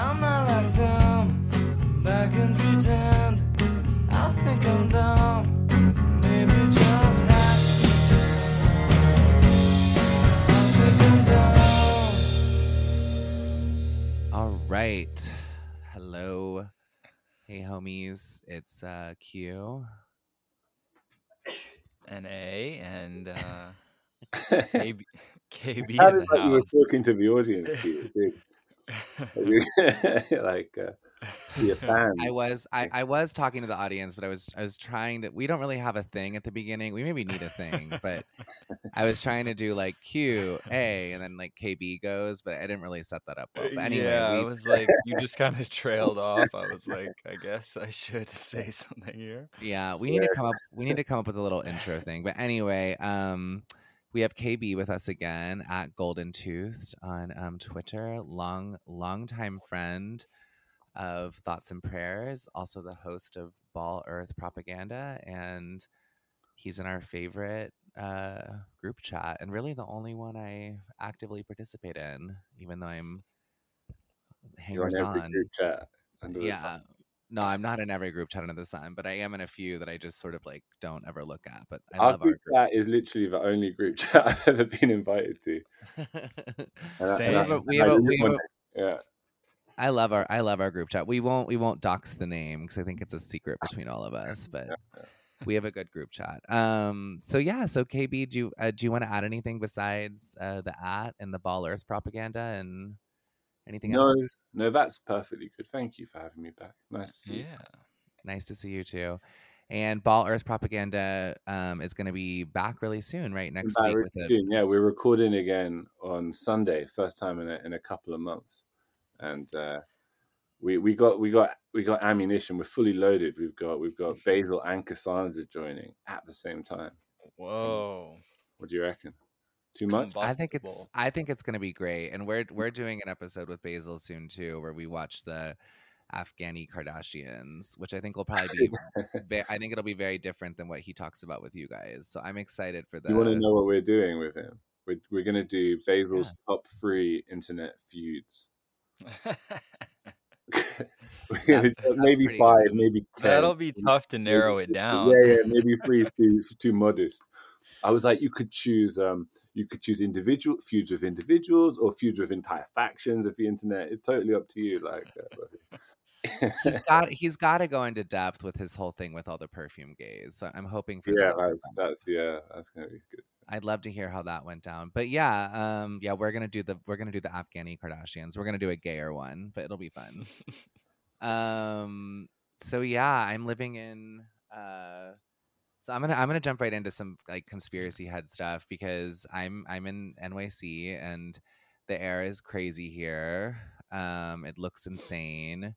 I'm not like them. Back and pretend. I think I'm dumb. Maybe just happy. I think I'm dumb. All right. Hello. Hey homies. It's uh Q. and A and uh, KB, KB in sounded the like you were talking to the audience. Q, it did. like uh, your fans. I was I, I was talking to the audience, but I was I was trying to we don't really have a thing at the beginning. We maybe need a thing, but I was trying to do like Q, A, and then like KB goes, but I didn't really set that up well. But anyway, yeah, I was like, you just kind of trailed off. I was like, I guess I should say something here. Yeah, we need to come up. We need to come up with a little intro thing. But anyway, um, we have KB with us again at Goldentoothed on um, Twitter. Long, long time friend of Thoughts and Prayers. Also the host of Ball Earth Propaganda, and he's in our favorite uh, group chat, and really the only one I actively participate in, even though I'm hangers on. group chat. Yeah. No, I'm not in every group chat under the sun, but I am in a few that I just sort of like don't ever look at. But I Our love our group chat is literally the only group chat I've ever been invited to. Same. I- We have a- we have a- didn't we have want to- yeah. I love our I love our group chat. We won't we won't dox the name because I think it's a secret between all of us. But we have a good group chat. Um. So yeah. So KB, do you uh, do you want to add anything besides uh, the at and the Ball Earth propaganda and anything No, else? no, that's perfectly good. Thank you for having me back. Nice to see you. Yeah. Nice to see you too. And Ball Earth propaganda um, is going to be back really soon, right? Next Back week really with a soon. Yeah, we're recording again on Sunday, first time in a, in a couple of months, and uh, we we got we got we got ammunition. We're fully loaded. We've got we've got Basil and Cassandra joining at the same time. Whoa. What do you reckon? Too much? I think it's I think it's going to be great, and we're mm. we're doing an episode with Basil soon too, where we watch the Afghani Kardashians, which I think will probably be. ve- I think it'll be very different than what he talks about with you guys. So I'm excited for that. You want to know what we're doing with him? We're, we're going to do Basil's Yeah. top three internet feuds. That's- maybe five, good. maybe ten. That'll be tough to narrow it down. Yeah, yeah, maybe three is too too modest. I was like, you could choose, um, you could choose individual feuds with individuals or feuds with entire factions of the internet. It's totally up to you. Like, uh, He's got he's got to go into depth with his whole thing with all the perfume gays. So I'm hoping for yeah, that. that's that's yeah, that's gonna be good. I'd love to hear how that went down. But yeah, um, yeah, we're gonna do the we're gonna do the Afghani Kardashians. We're gonna do a gayer one, but it'll be fun. um, so yeah, I'm living in. Uh, so I'm gonna I'm gonna jump right into some like conspiracy head stuff because I'm I'm in NYC and the air is crazy here. Um, it looks insane.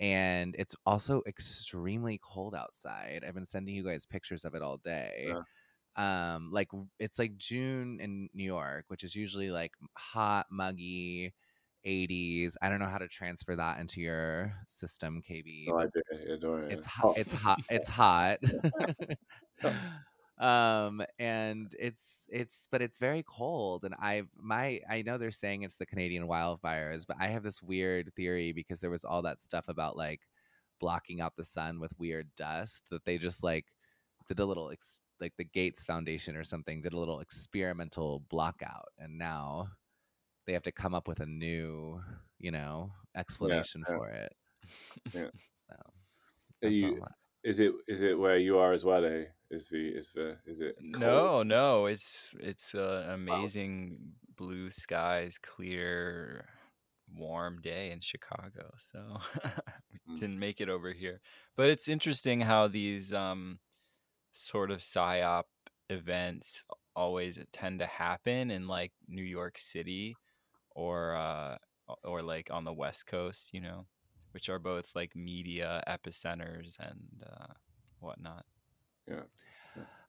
And it's also extremely cold outside. I've been sending you guys pictures of it all day Yeah. um like it's like june in new york which is usually like hot muggy 80s i don't know how to transfer that into your system kb No but idea. Yeah, don't it's hot it's hot it's hot um and it's it's but it's very cold and i my i know they're saying it's the canadian wildfires but i have this weird theory because there was all that stuff about like blocking out the sun with weird dust that they just like did a little ex- like the gates foundation or something did a little experimental blockout and now they have to come up with a new you know explanation yeah. for it Yeah. so you, is it is it where you are as well? Eh? Is the is the is it? cold? No, no, it's it's uh, an amazing blue skies, clear, warm day in Chicago. So we Mm. didn't make it over here, but it's interesting how these um sort of psyop events always tend to happen in like New York City or uh or like on the West Coast, you know, which are both like media epicenters and uh, whatnot. Yeah.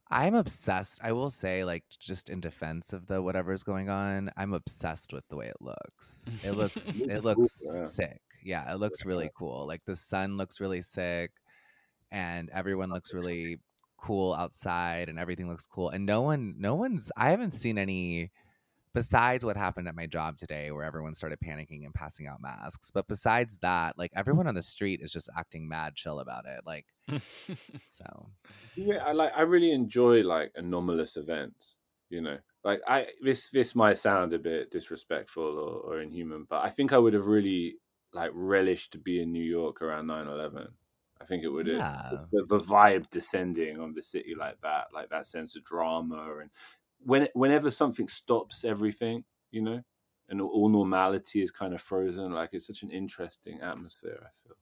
I'm obsessed. I will say, like, just in defense of the whatever's going on, I'm obsessed with the way it looks. It looks, Looks it looks yeah. sick. Yeah, it looks really cool. Like the sun looks really sick, and everyone looks really cool outside, and everything looks cool. And no one, no one's. I haven't seen any besides what happened at my job today where everyone started panicking and passing out masks but besides that like hmm. everyone on the street is just acting mad chill about it like so Yeah, I like. I really enjoy like anomalous events. You know, like I this this might sound a bit disrespectful or, or inhuman, but I think I would have really like relished to be in New York around 9-11. I think it would have Yeah. the, the vibe descending on the city like that, like that sense of drama, and when whenever something stops everything, you know, and all normality is kind of frozen. Like it's such an interesting atmosphere. I feel.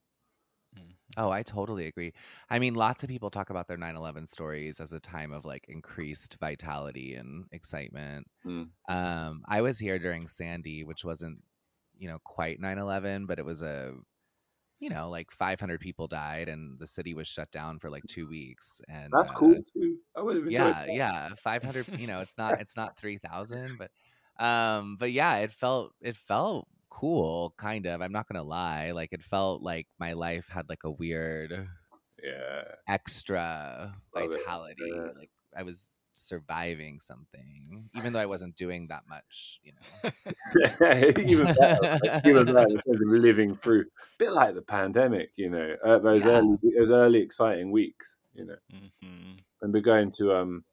Oh, I totally agree. I mean, lots of people talk about their 9 11 stories as a time of like increased vitality and excitement. Mm. Um, I was here during Sandy, which wasn't, you know, quite 9 11, but it was a, you know, like 500 people died and the city was shut down for like two weeks. And That's uh, cool too. I would have enjoyed yeah that. yeah 500 you know it's not it's not 3000 but um but yeah it felt it felt cool kind of i'm not gonna lie like it felt like my life had like a weird Yeah. extra Love vitality yeah. like i was surviving something even though i wasn't doing that much you know even better, like, even better in terms of living through, a bit like the pandemic, you know, uh, those Yeah. early, those early exciting weeks, you know. Mhm. And we're going to um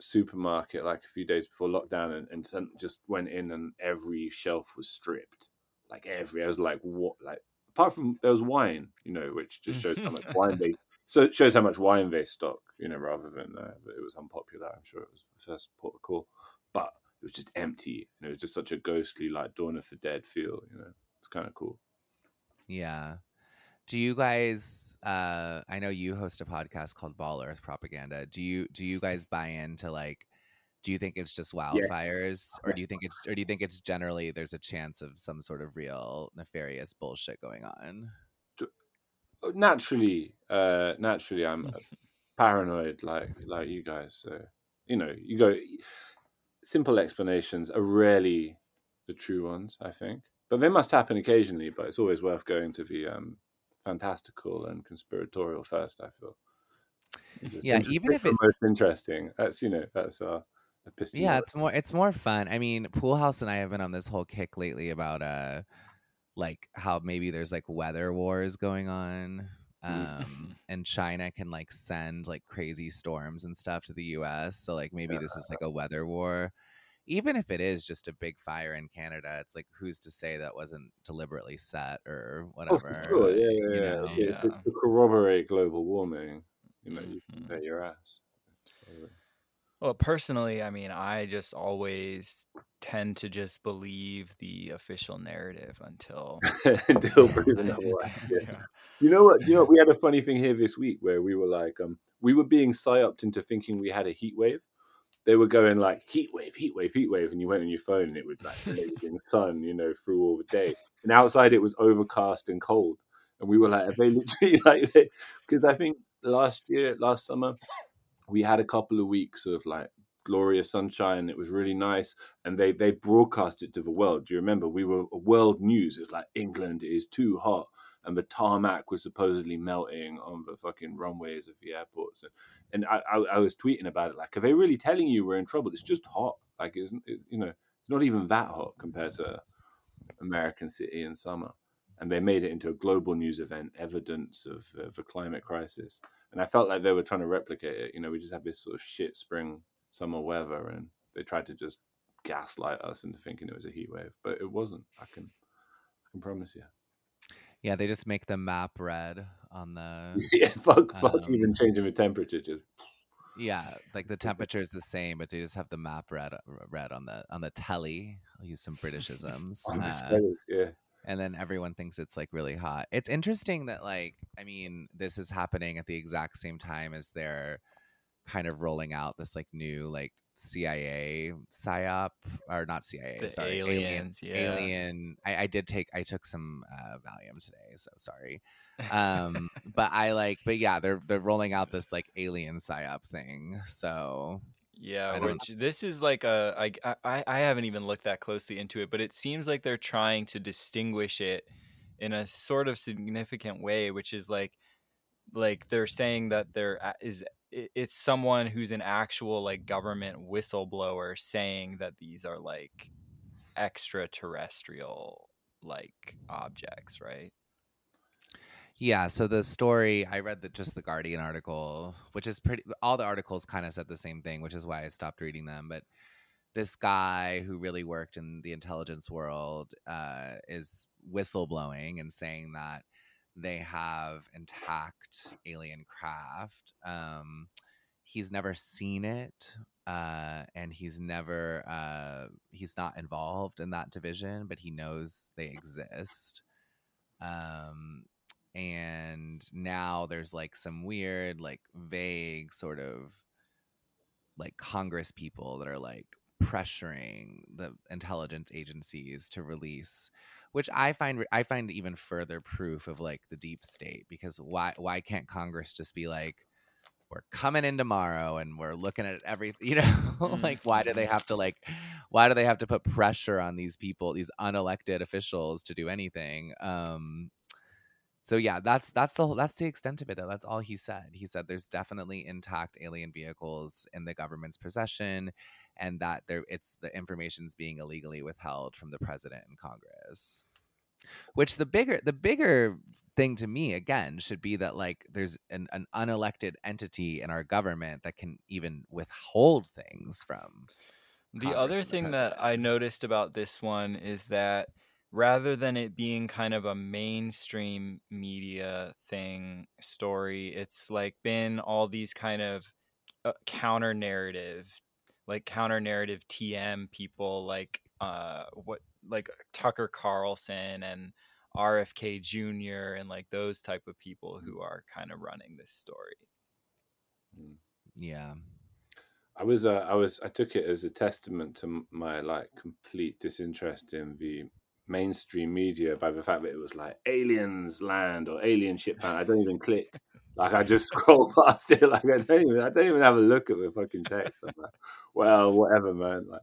supermarket like a few days before lockdown, and, and some- just went in, and every shelf was stripped, like every. I was like, what? Like apart from there was wine, you know, which just shows how much wine they. So it shows how much wine they stock, you know, rather than uh, it was unpopular. I'm sure it was the first port of call, but it was just empty. And it was just such a ghostly, like Dawn of the Dead feel. You know, it's kind of cool. yeah do you guys uh i know you host a podcast called ball earth propaganda do you do you guys buy into like do you think it's just wildfires or do you think it's or do you think it's generally there's a chance of some sort of real nefarious bullshit going on Uh, Naturally, uh, naturally, I'm paranoid, like like you guys. So you know, you go. Simple explanations are rarely the true ones, I think, but they must happen occasionally. But it's always worth going to the um, fantastical and conspiratorial first. I feel. Yeah, even if it's most interesting. That's you know that's epistemology. yeah it's more it's more fun i mean poolhouse and i have been on this whole kick lately about uh like how maybe there's like weather wars going on um and china can like send like crazy storms and stuff to the us so like maybe this is like a weather war even if it is just a big fire in canada it's like who's to say that wasn't deliberately set or Oh, whatever for sure. like, Yeah, you yeah, yeah. know? It's, it's to corroborate global warming. You know, you can Mhm. bet your ass. Well, personally, I mean, I just always tend to just believe the official narrative until Until proven otherwise. Yeah. Yeah. You know what? Do you know what? We had a funny thing here this week where we were like, um, we were being psyoped into thinking we had a heat wave. They were going like heat wave, heat wave, heat wave, and you went on your phone and it was like blazing sun, you know, through all the day. And outside it was overcast and cold. And we were like, are they literally like? Because I think last year, last summer, we had a couple of weeks of like glorious sunshine. It was really nice, and they they broadcast it to the world. Do you remember? We were world news. It was like England is too hot, and the tarmac was supposedly melting on the fucking runways of the airports. And, and I, I, I was tweeting about it. Like, are they really telling you we're in trouble? It's just hot. Like, isn't it, you know? It's not even that hot compared to American city in summer. And they made it into a global news event, evidence of uh, the climate crisis. And I felt like they were trying to replicate it. You know, we just have this sort of shit spring, summer weather, and they tried to just gaslight us into thinking it was a heat wave, but it wasn't. I can, I can promise you. Yeah they just make the map red on the yeah, fuck, fuck, Um, even changing the temperature. Just Yeah, like the temperature is the same, but they just have the map red red on the on the telly. I'll use some Britishisms, uh, yeah. and then everyone thinks it's like really hot. It's interesting that like I mean this is happening at the exact same time as they're kind of rolling out this like new like CIA psyop or not CIA, The sorry, aliens, yeah. alien. I, I did take I took some uh, Valium today, so sorry. Um, but I like, but yeah, they're they're rolling out this like alien psyop thing. So Yeah, which this is like a I, I I haven't even looked that closely into it, but it seems like they're trying to distinguish it in a sort of significant way, which is like like they're saying that there a- is it's someone who's an actual like government whistleblower saying that these are like extraterrestrial like objects, right? Yeah, so the story I read that just the Guardian article, which is pretty all the articles kind of said the same thing, which is why I stopped reading them, but this guy who really worked in the intelligence world uh, is whistleblowing and saying that they have intact alien craft. Um, he's never seen it, uh, and he's never uh, he's not involved in that division, but he knows they exist. Um, and now there's like some weird, like vague sort of like Congress people that are like pressuring the intelligence agencies to release which I find I find even further proof of like the deep state because why why can't Congress just be like we're coming in tomorrow and we're looking at everything you know? Like why do they have to like why do they have to put pressure on these people these unelected officials to do anything? Um so yeah that's that's the whole, that's the extent of it though. That's all he said. He said there's definitely intact alien vehicles in the government's possession and that there it's the information's being illegally withheld from the president and congress. Which the bigger the bigger thing to me again should be that like there's an, an unelected entity in our government that can even withhold things from The Congress other the thing that I noticed about this one is that rather than it being kind of a mainstream media thing story, it's like been all these kind of uh, counter narrative, like counter narrative TM people, like uh, what like Tucker Carlson and RFK Jr. and like those type of people who are kind of running this story. yeah I was, uh, I was, I took it as a testament to my like complete disinterest in the mainstream media by the fact that it was like aliens land or alien ship land. I don't even click. Like I just scroll past it. Like I don't even, I don't even have a look at the fucking text. Well, whatever, man. Like,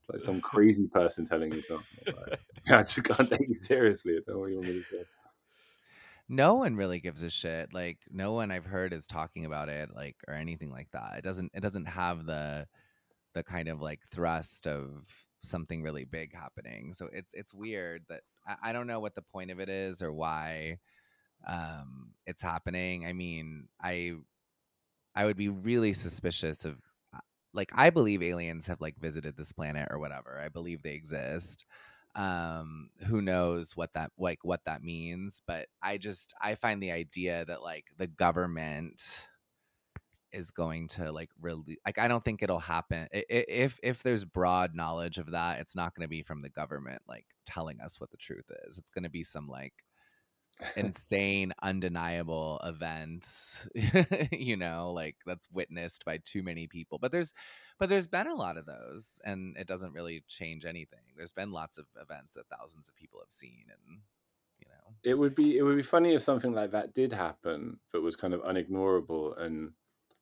it's like some crazy person telling you something. Like, I just can't take you seriously. I don't know what you want me to say. no one really gives a shit like no one i've heard is talking about it like or anything like that it doesn't it doesn't have the the kind of like thrust of something really big happening so it's it's weird that I, I don't know what the point of it is or why um it's happening i mean i i would be really suspicious of like i believe aliens have like visited this planet or whatever i believe they exist um who knows what that like what that means but i just i find the idea that like the government is going to like really like i don't think it'll happen if if there's broad knowledge of that it's not going to be from the government like telling us what the truth is it's going to be some like insane undeniable event you know like that's witnessed by too many people but there's but there's been a lot of those and it doesn't really change anything there's been lots of events that thousands of people have seen and you know It would be, it would be funny if something like that did happen that was kind of unignorable and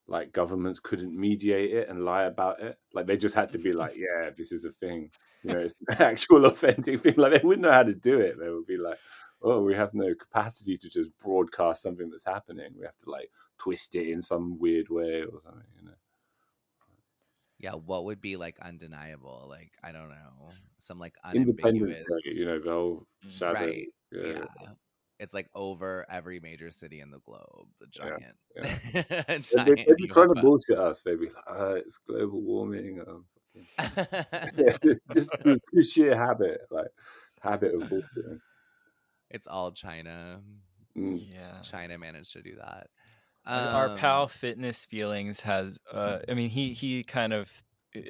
like governments couldn't mediate it and lie about it. Like they just had to be like, yeah, this is a thing. You know, it's an actual authentic thing. Like they wouldn't know how to do it. They would be like, oh, we have no capacity to just broadcast something that's happening. We have to like twist it in some weird way or something. You know. yeah what would be like undeniable like i don't know some like Independence unambiguous Day, you know, the whole Mm. shadow. right Yeah. yeah. it's like over every major city in the globe the giant, They'd giant be, they'd be trying to bullshit us. They'd be like, uh, it's global warming. Um, yeah, just, just through through sheer habit, like habit of bullshitting. It's all china Mm. Yeah. china managed to do that Uh, Our Um, pal Fitness Feelings has uh I mean he he kind of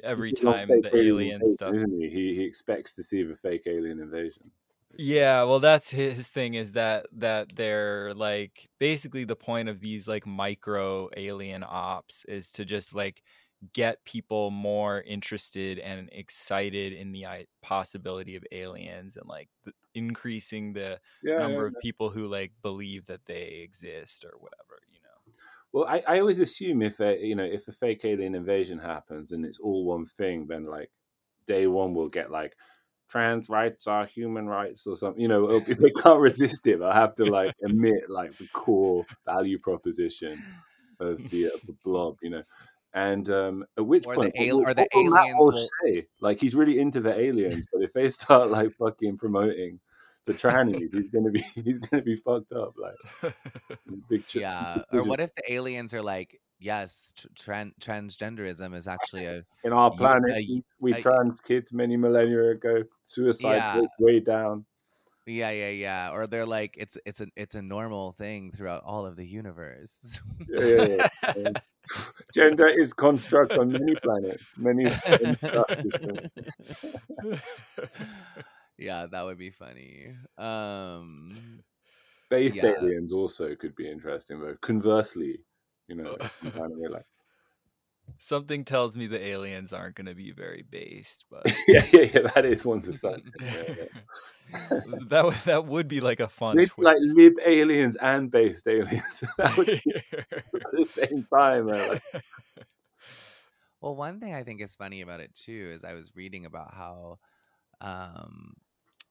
every time the alien invasion, stuff isn't he? he? He expects to see the fake alien invasion. Yeah, well that's his thing is that that they're like basically the point of these like micro alien ops is to just like get people more interested and excited in the possibility of aliens and like the, increasing the Yeah, number yeah, of people who like believe that they exist or whatever, you know. Well, I, I always assume if a you know if a fake alien invasion happens and it's all one thing, then like day one we'll get like trans rights are human rights or something. You know, oh, it'll they can't resist it. They'll have to like admit like the core value proposition of the of the blob, you know. And um, at which Or point, the al- what the aliens will- say? Like he's really into the aliens, but if they start like fucking promoting the trannies, he's gonna be he's gonna be fucked up. Like ch- yeah. Or what if the aliens are like, yes, tr- tran- transgenderism is actually a in our planet uh, we, uh, trans kids many millennia ago, suicide Yeah. way down. Yeah, yeah, yeah. Or they're like, it's it's a it's a normal thing throughout all of the universe. Yeah, yeah, yeah. Gender is construct on many planets, many. yeah, that would be funny. Um, Based aliens also could be interesting, though. Conversely, you know, in kind of like Something tells me the aliens aren't going to be very based, but yeah, yeah, yeah, that is one society. Yeah, yeah. that would that would be like a fun Lib, twist. like lib aliens and based aliens that would be at the same time. like, Well, one thing I think is funny about it too is I was reading about how, um,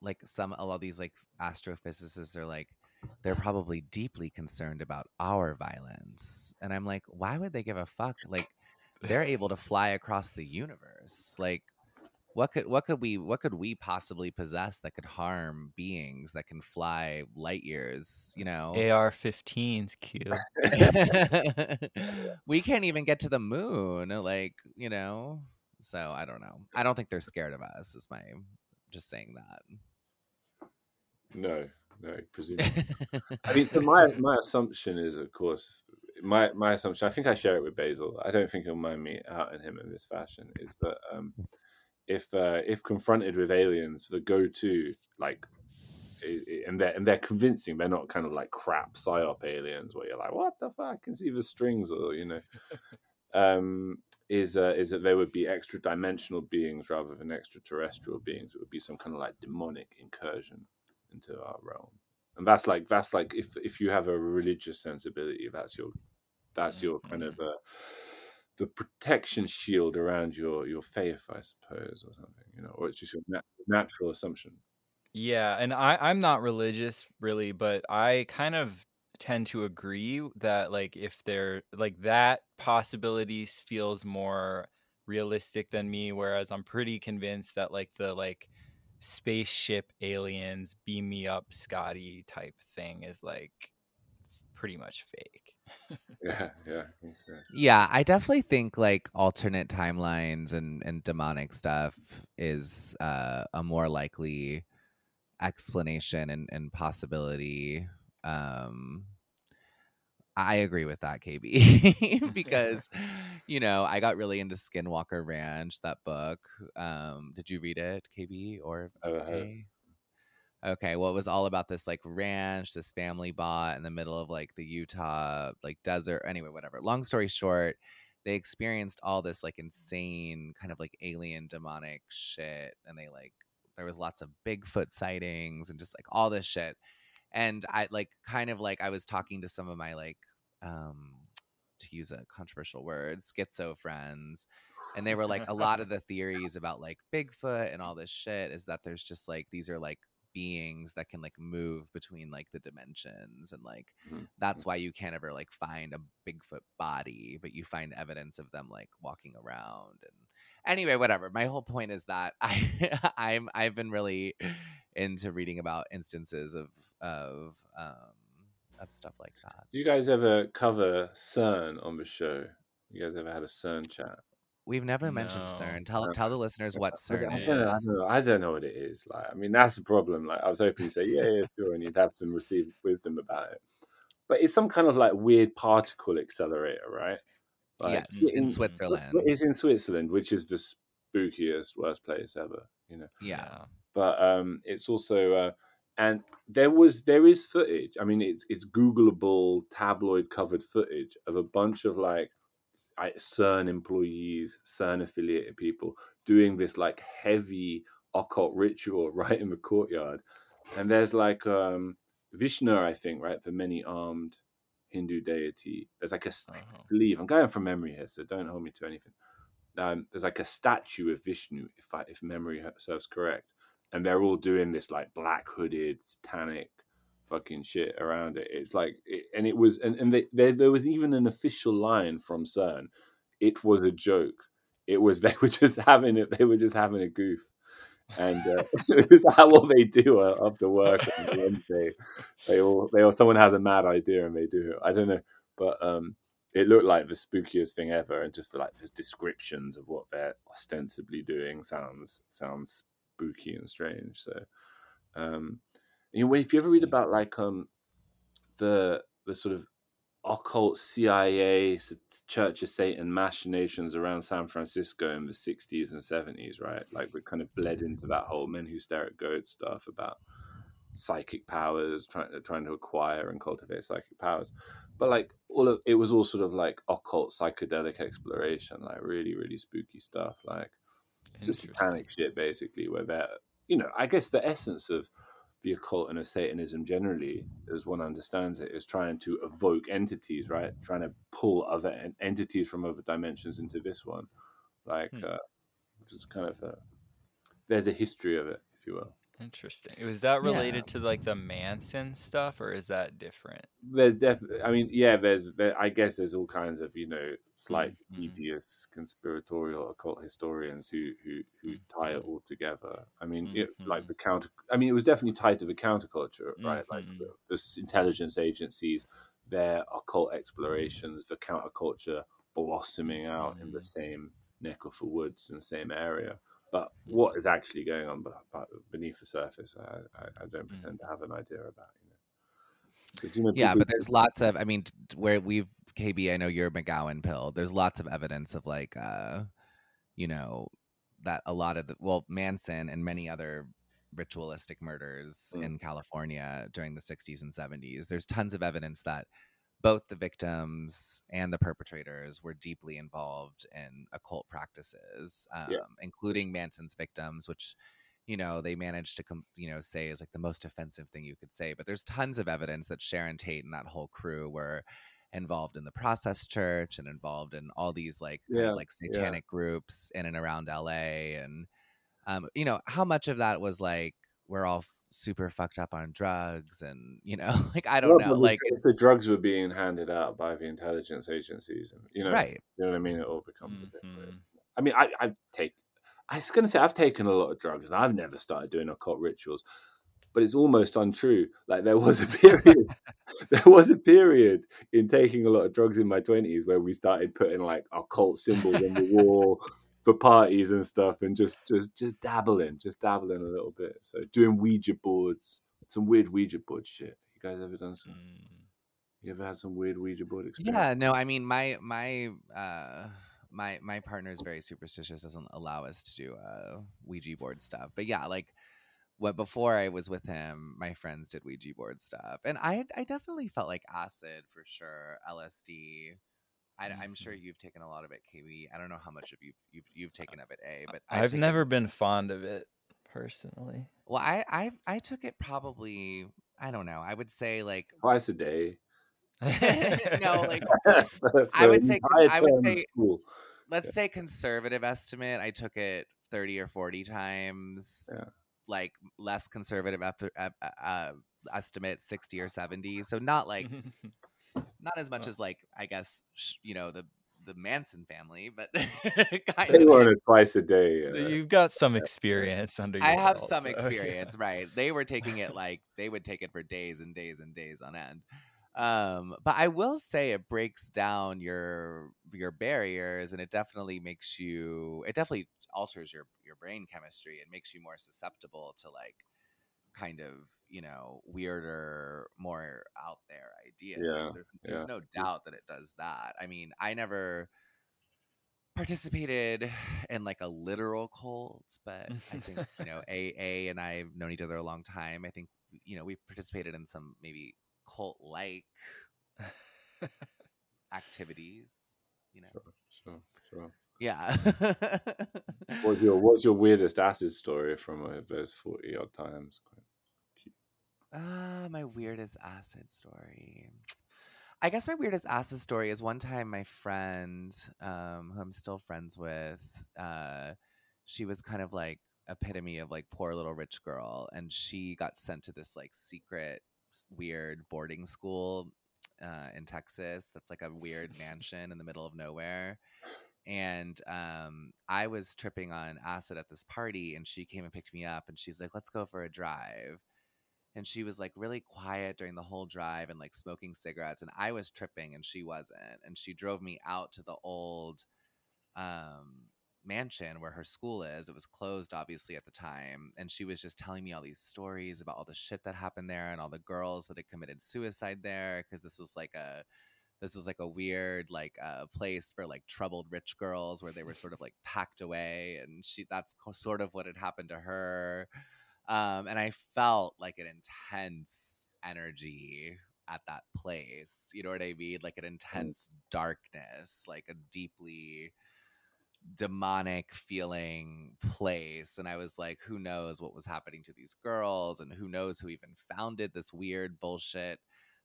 like some a lot of these like astrophysicists are like they're probably deeply concerned about our violence, and I'm like, why would they give a fuck? Like they're able to fly across the universe, like. What could what could we what could we possibly possess that could harm beings that can fly light years? You know, AR-15s, Q. we can't even get to the moon like you know so i don't know i don't think they're scared of us is my just saying that no, no, presume. that I mean, so my my assumption is, of course, my my assumption. I think I share it with Basil. I don't think he'll mind me outing him in this fashion. Is that um, if uh, if confronted with aliens, the go-to like, and they're and they're convincing. They're not kind of like crap psyop aliens where you're like, what the fuck? I can see the strings, or you know. Um, is uh, is that they would be extra dimensional beings rather than extraterrestrial beings? It would be some kind of like demonic incursion into our realm and that's like that's like if if you have a religious sensibility that's your that's your kind of uh the protection shield around your your faith i suppose or something you know or it's just your nat- natural assumption Yeah, and I I'm not religious really, but I kind of tend to agree that like if they're like that possibility feels more realistic than me whereas I'm pretty convinced that like the like spaceship aliens beam me up Scotty type thing is like pretty much fake. Yeah yeah I yeah i definitely think like alternate timelines and and demonic stuff is uh a more likely explanation and, and possibility um I agree with that, KB, because you know I got really into Skinwalker Ranch, that book. Um, did you read it, KB, or. A? Okay, well, it was all about this like ranch this family bought in the middle of like the Utah like desert. Anyway, whatever. Long story short, they experienced all this like insane kind of like alien demonic shit, and they like there was lots of Bigfoot sightings and just like all this shit. And I like kind of like I was talking to some of my like um to use a controversial word, schizo friends. And they were like, a lot of the theories about like Bigfoot and all this shit is that there's just like these are like beings that can like move between like the dimensions and like Mhm. that's why you can't ever like find a Bigfoot body, but you find evidence of them like walking around and anyway, whatever. My whole point is that I I'm I've been really into reading about instances of of um of stuff like that. do you guys ever cover cern on the show you guys ever had a cern chat We've never mentioned CERN. Tell No. tell the listeners what I don't, CERN I, is. don't know, I, don't know, I don't know what it is. Like, I mean, that's the problem. Like, I was hoping you say, yeah, yeah, sure, and you'd have some received wisdom about it. But it's some kind of like weird particle accelerator, right? Like, yes, in in- Switzerland. It's in Switzerland, which is the spookiest, worst place ever. You know, Yeah. but um, it's also uh, and there was there is footage. I mean, it's it's Googleable tabloid covered footage of a bunch of like I- CERN employees, CERN affiliated people doing this like heavy occult ritual right in the courtyard, and there's like um Vishnu, I think, right, the many armed Hindu deity. There's like a st- I Uh-huh. believe I'm going from memory here, so don't hold me to anything. Um, there's like a statue of Vishnu, if I, if memory serves correct, and they're all doing this like black hooded satanic fucking shit around it. It's like, it, and it was, and, and they, there, there was even an official line from CERN. It was a joke. It was they were just having it. They were just having a goof, and uh, it's how what they do uh, after work on Wednesday. They all, they all, someone has a mad idea and they do it. I don't know, but um, it looked like the spookiest thing ever, and just like the descriptions of what they're ostensibly doing sounds sounds spooky and strange. So, um, you know, if you ever read about like um the the sort of occult CIA, Church of Satan machinations around San Francisco in the 60s and 70s, right? Like we kind of bled into that whole men who stare at goats stuff about psychic powers, trying trying to acquire and cultivate psychic powers. But like all of it was all sort of like occult psychedelic exploration, like really, really spooky stuff, like just satanic shit basically, where they're you know, I guess the essence of the occult and of Satanism generally, as one understands it, is trying to evoke entities, right? Trying to pull other entities from other dimensions into this one. Like, hmm. uh, it's kind of a, there's a history of it, if you will. Interesting. Was that related yeah. to like the Manson stuff, or is that different? There's definitely. I mean, yeah. There's. There, I guess there's all kinds of you know slight mm-hmm. devious conspiratorial occult historians who who who tie it mm-hmm. all together. I mean, mm-hmm. it, like the counter. I mean, it was definitely tied to the counterculture, right? Mm-hmm. Like the, the intelligence agencies, their occult explorations, the counterculture blossoming out in the mm-hmm. same neck of the woods in the same area but what is actually going on beneath the surface, I, I, I don't mm. pretend mm. to have an idea about. You know, you know yeah, but there's lots of. I mean, where we've KB, I know you're a McGowan pill. There's lots of evidence of like, uh, you know, that a lot of the well, Manson and many other ritualistic murders mm. in California during the 60s and 70s. There's tons of evidence that both the victims and the perpetrators were deeply involved in occult practices, um, yeah. including Manson's victims, which you know they managed to you know say is like the most offensive thing you could say. But there's tons of evidence that Sharon Tate and that whole crew were involved in the process church and involved in all these like yeah. kind of like satanic yeah. groups in and around LA and um, you know how much of that was like we're all super fucked up on drugs and you know like i don't well, know like if the drugs were being handed out by the intelligence agencies and you know right you know what i mean it all becomes mm-hmm. a bit weird. Mm-hmm. i mean i i take i was gonna say i've taken a lot of drugs and i've never started doing occult rituals but it's almost untrue like there was a period there was a period in taking a lot of drugs in my 20s where we started putting like occult symbols on the wall for parties and stuff and just just just dabbling just dabbling a little bit. So doing ouija boards some weird ouija board shit. You guys ever done some mm. you ever had some weird ouija board experience? Yeah no i mean my my uh my my partner is very superstitious doesn't allow us to do uh ouija board stuff. But yeah like what before I was with him, my friends did Ouija board stuff, and I I definitely felt like acid for sure, LSD, I, am mm-hmm. sure you've taken a lot of it, KB. I don't know how much of you you've, you've taken of it, A, but I've, I've never been fond of it personally. Well, I, I I took it probably I don't know. I would say like twice a day. no, like I would say I would say school. let's yeah. say conservative estimate. I took it thirty or forty times. Yeah. Like less conservative uh, uh, estimate sixty or seventy. So not like not as much oh. as like I guess sh- you know the the Manson family, but kind they of. it twice a day. Uh, You've got some experience under. Your I have belt, some experience, right? They were taking it like they would take it for days and days and days on end. Um, but I will say it breaks down your your barriers, and it definitely makes you. It definitely alters your your brain chemistry. It makes you more susceptible to like kind of you know weirder more out there ideas. Yeah, there's, there's yeah. no doubt that it does that. I mean i never participated in like a literal cult but i think you know aa and i have known each other a long time. I think you know we've participated in some maybe cult like activities you know? Sure sure, sure. yeah. What's your what's your weirdest acid story from uh, those 40 odd times Ah, my weirdest acid story. I guess my weirdest acid story is one time my friend, um, who I'm still friends with, uh, she was kind of like epitome of like poor little rich girl, and she got sent to this like secret weird boarding school uh, in Texas. That's like a weird mansion in the middle of nowhere. And um, I was tripping on acid at this party, and she came and picked me up, and she's like, "Let's go for a drive." And she was like really quiet during the whole drive and like smoking cigarettes, and I was tripping, and she wasn't. And she drove me out to the old um, mansion where her school is. It was closed, obviously, at the time. And she was just telling me all these stories about all the shit that happened there and all the girls that had committed suicide there. Cause this was like a, this was like a weird like uh, place for like troubled rich girls where they were sort of like packed away and she that's co- sort of what had happened to her um, and i felt like an intense energy at that place you know what i mean? Like an intense darkness like a deeply demonic feeling place and i was like who knows what was happening to these girls and who knows who even founded this weird bullshit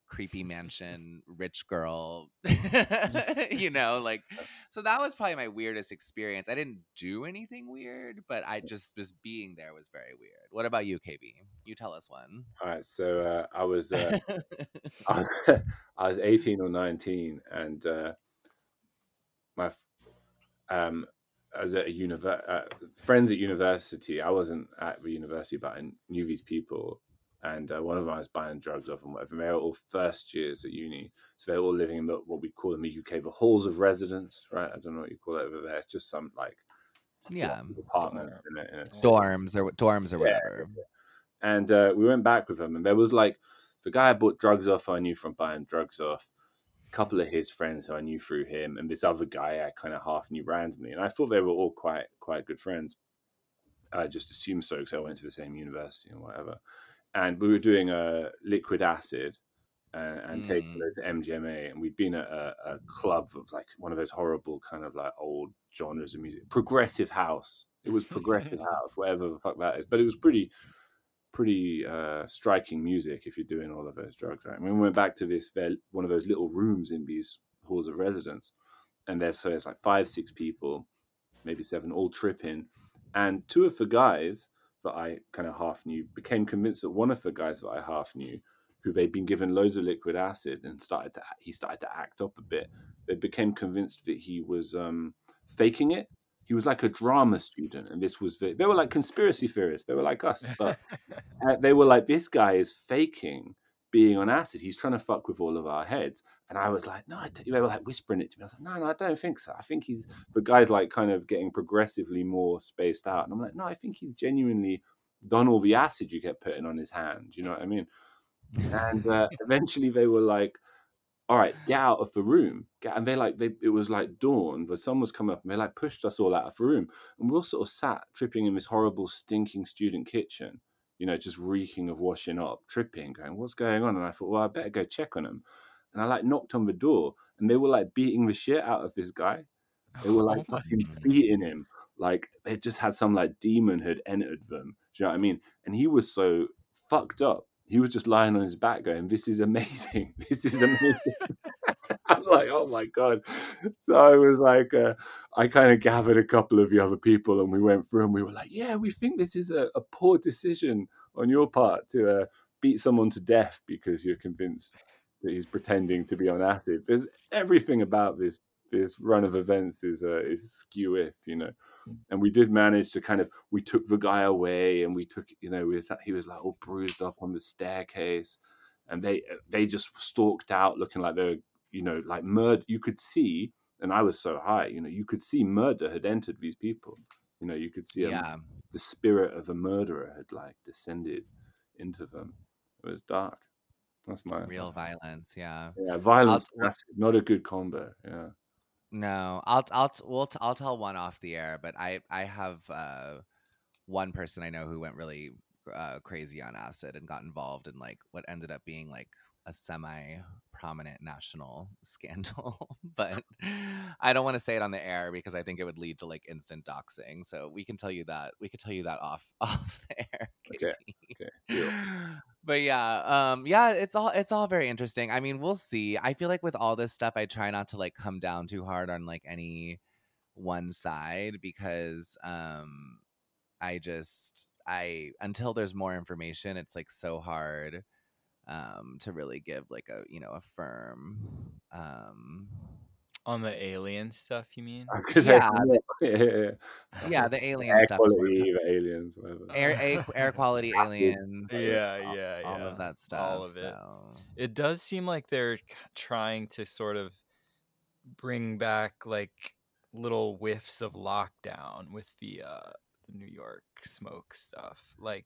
creepy mansion rich girl you know like so that was probably my weirdest experience. I didn't do anything weird but i just just being there was very weird. What about you kb you tell us one. All right, so uh, I was uh, I was I was 18 or 19, and uh, my um, I was at a univer- uh, friends at university. I wasn't at the university, but I knew these people, and uh, one of them was buying drugs off and whatever. They were all first years at uni, so they're all living in the, what we call in the UK the halls of residence, right? I don't know what you call it over there. It's just some like yeah apartments in a, in a dorms or dorms or Yeah. whatever and uh, we went back with them, and there was like the guy I bought drugs off. I knew from buying drugs off. A couple of his friends who I knew through him, and this other guy I kind of half knew randomly, and I thought they were all quite quite good friends. I just assumed so because I went to the same university and whatever. And we were doing a liquid acid and, and taking Mm. those MDMA, and we'd been at a, a club of like one of those horrible kind of like old genres of music, progressive house. It was progressive house, whatever the fuck that is, but it was pretty pretty uh, striking music if you're doing all of those drugs. Right? I mean, we went back to this one of those little rooms in these halls of residence, and there's so it's like five, six people, maybe seven, all tripping, and two of the guys that I kind of half knew became convinced that one of the guys that I half knew, who they'd been given loads of liquid acid and started to he started to act up a bit. They became convinced that he was um, faking it. He was like a drama student, and this was the, they were like conspiracy theorists. They were like us, but uh, they were like, this guy is faking being on acid. He's trying to fuck with all of our heads. And I was like, no, I they were like whispering it to me. I was like, no, no, I don't think so. I think he's the guy's like kind of getting progressively more spaced out. And I'm like, no, I think he's genuinely done all the acid you get putting on his hand. You know what I mean? And uh, eventually they were like, all right, get out of the room. And they like, they, it was like dawn. The sun was coming up, and they like pushed us all out of the room. And we all sort of sat tripping in this horrible, stinking student kitchen you know, just reeking of washing up, tripping, going, what's going on? And I thought, well, I better go check on him. And I like knocked on the door and they were like beating the shit out of this guy. They were like Oh fucking God. beating him. Like they just had some like demon had entered them. Do you know what I mean? And he was so fucked up. He was just lying on his back going, This is amazing. This is amazing. I'm like, oh my God. So I was like, uh, I kind of gathered a couple of the other people and we went through and we were like, yeah, we think this is a, a poor decision on your part to uh, beat someone to death because you're convinced that he's pretending to be on acid. There's everything about this this run of events is uh, is skew if you know. Mm. And we did manage to kind of we took the guy away and we took you know we was, he was like all bruised up on the staircase, and they uh, they just stalked out looking like they were you know like murder. You could see, and I was so high, you know, you could see murder had entered these people. You know, you could see a, yeah the spirit of a murderer had like descended into them. It was dark. That's my real violence yeah yeah violence. I'll- not a good combo. Yeah. No, I'll I'll we'll t- I'll tell one off the air, but I I have uh, one person I know who went really uh, crazy on acid and got involved in like what ended up being like a semi prominent national scandal. but I don't want to say it on the air because I think it would lead to like instant doxing. So we can tell you that we could tell you that off off the air. Okay, okay, deal. but yeah um yeah it's all it's all very interesting. I mean we'll see. I feel like with all this stuff i try not to like come down too hard on like any one side because um i just i until there's more information it's like so hard um, to really give like a you know a firm um, On the alien stuff, you mean? I was gonna say, Yeah, yeah, yeah, yeah. yeah the alien Air stuff sort quality, the aliens, whatever. air, air air quality aliens Yeah, all- yeah, all yeah. of that stuff All of it. so. It does seem like they're trying to sort of bring back like little whiffs of lockdown with the uh the New York smoke stuff. Like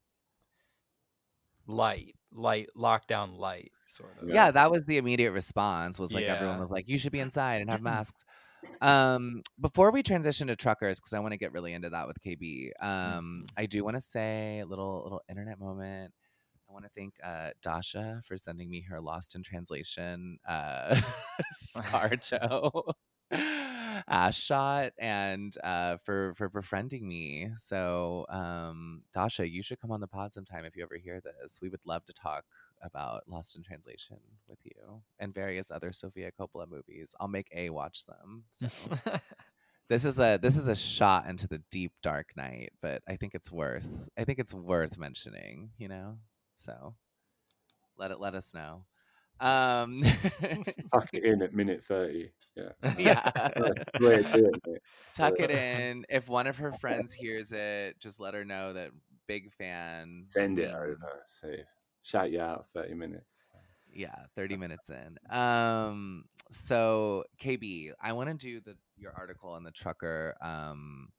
light, light lockdown light sort of. yeah. that was the immediate response was like everyone was like you should be inside and have masks. Um before we transition to truckers because i want to get really into that with kb um i do want to say a little little internet moment. I want to thank uh dasha for sending me her lost in translation uh scarjo ass shot and uh for for befriending me so um dasha you should come on the pod sometime if you ever hear this we would love to talk about Lost in Translation with you and various other Sofia Coppola movies. I'll make A watch them. So this is a this is a shot into the deep dark night, but I think it's worth I think it's worth mentioning, you know? So let it let us know. Um Tuck it in at minute thirty. Yeah. yeah. That's way to do it. Tuck it in. If one of her friends hears it, just let her know that big fan. Send it over. Say, shout you out thirty minutes. yeah 30 minutes in um so kb i want to do the your article on the trucker um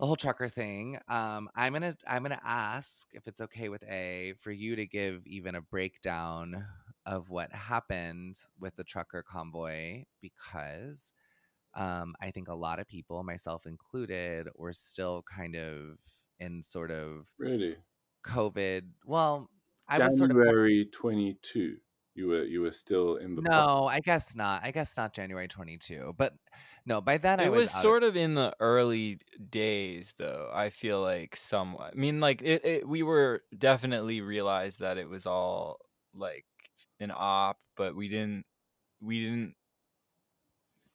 the whole trucker thing um i'm gonna i'm gonna ask if it's okay with a for you to give even a breakdown of what happened with the trucker convoy because um i think a lot of people myself included were still kind of in sort of Really? covid well i was sort of January twenty two. You were you were still in the No, I guess not. I guess not January 22. But no, by then I was, was out of- sort of in the early days though i feel like somewhat. I mean like it, it we were definitely realized that it was all like an op but we didn't we didn't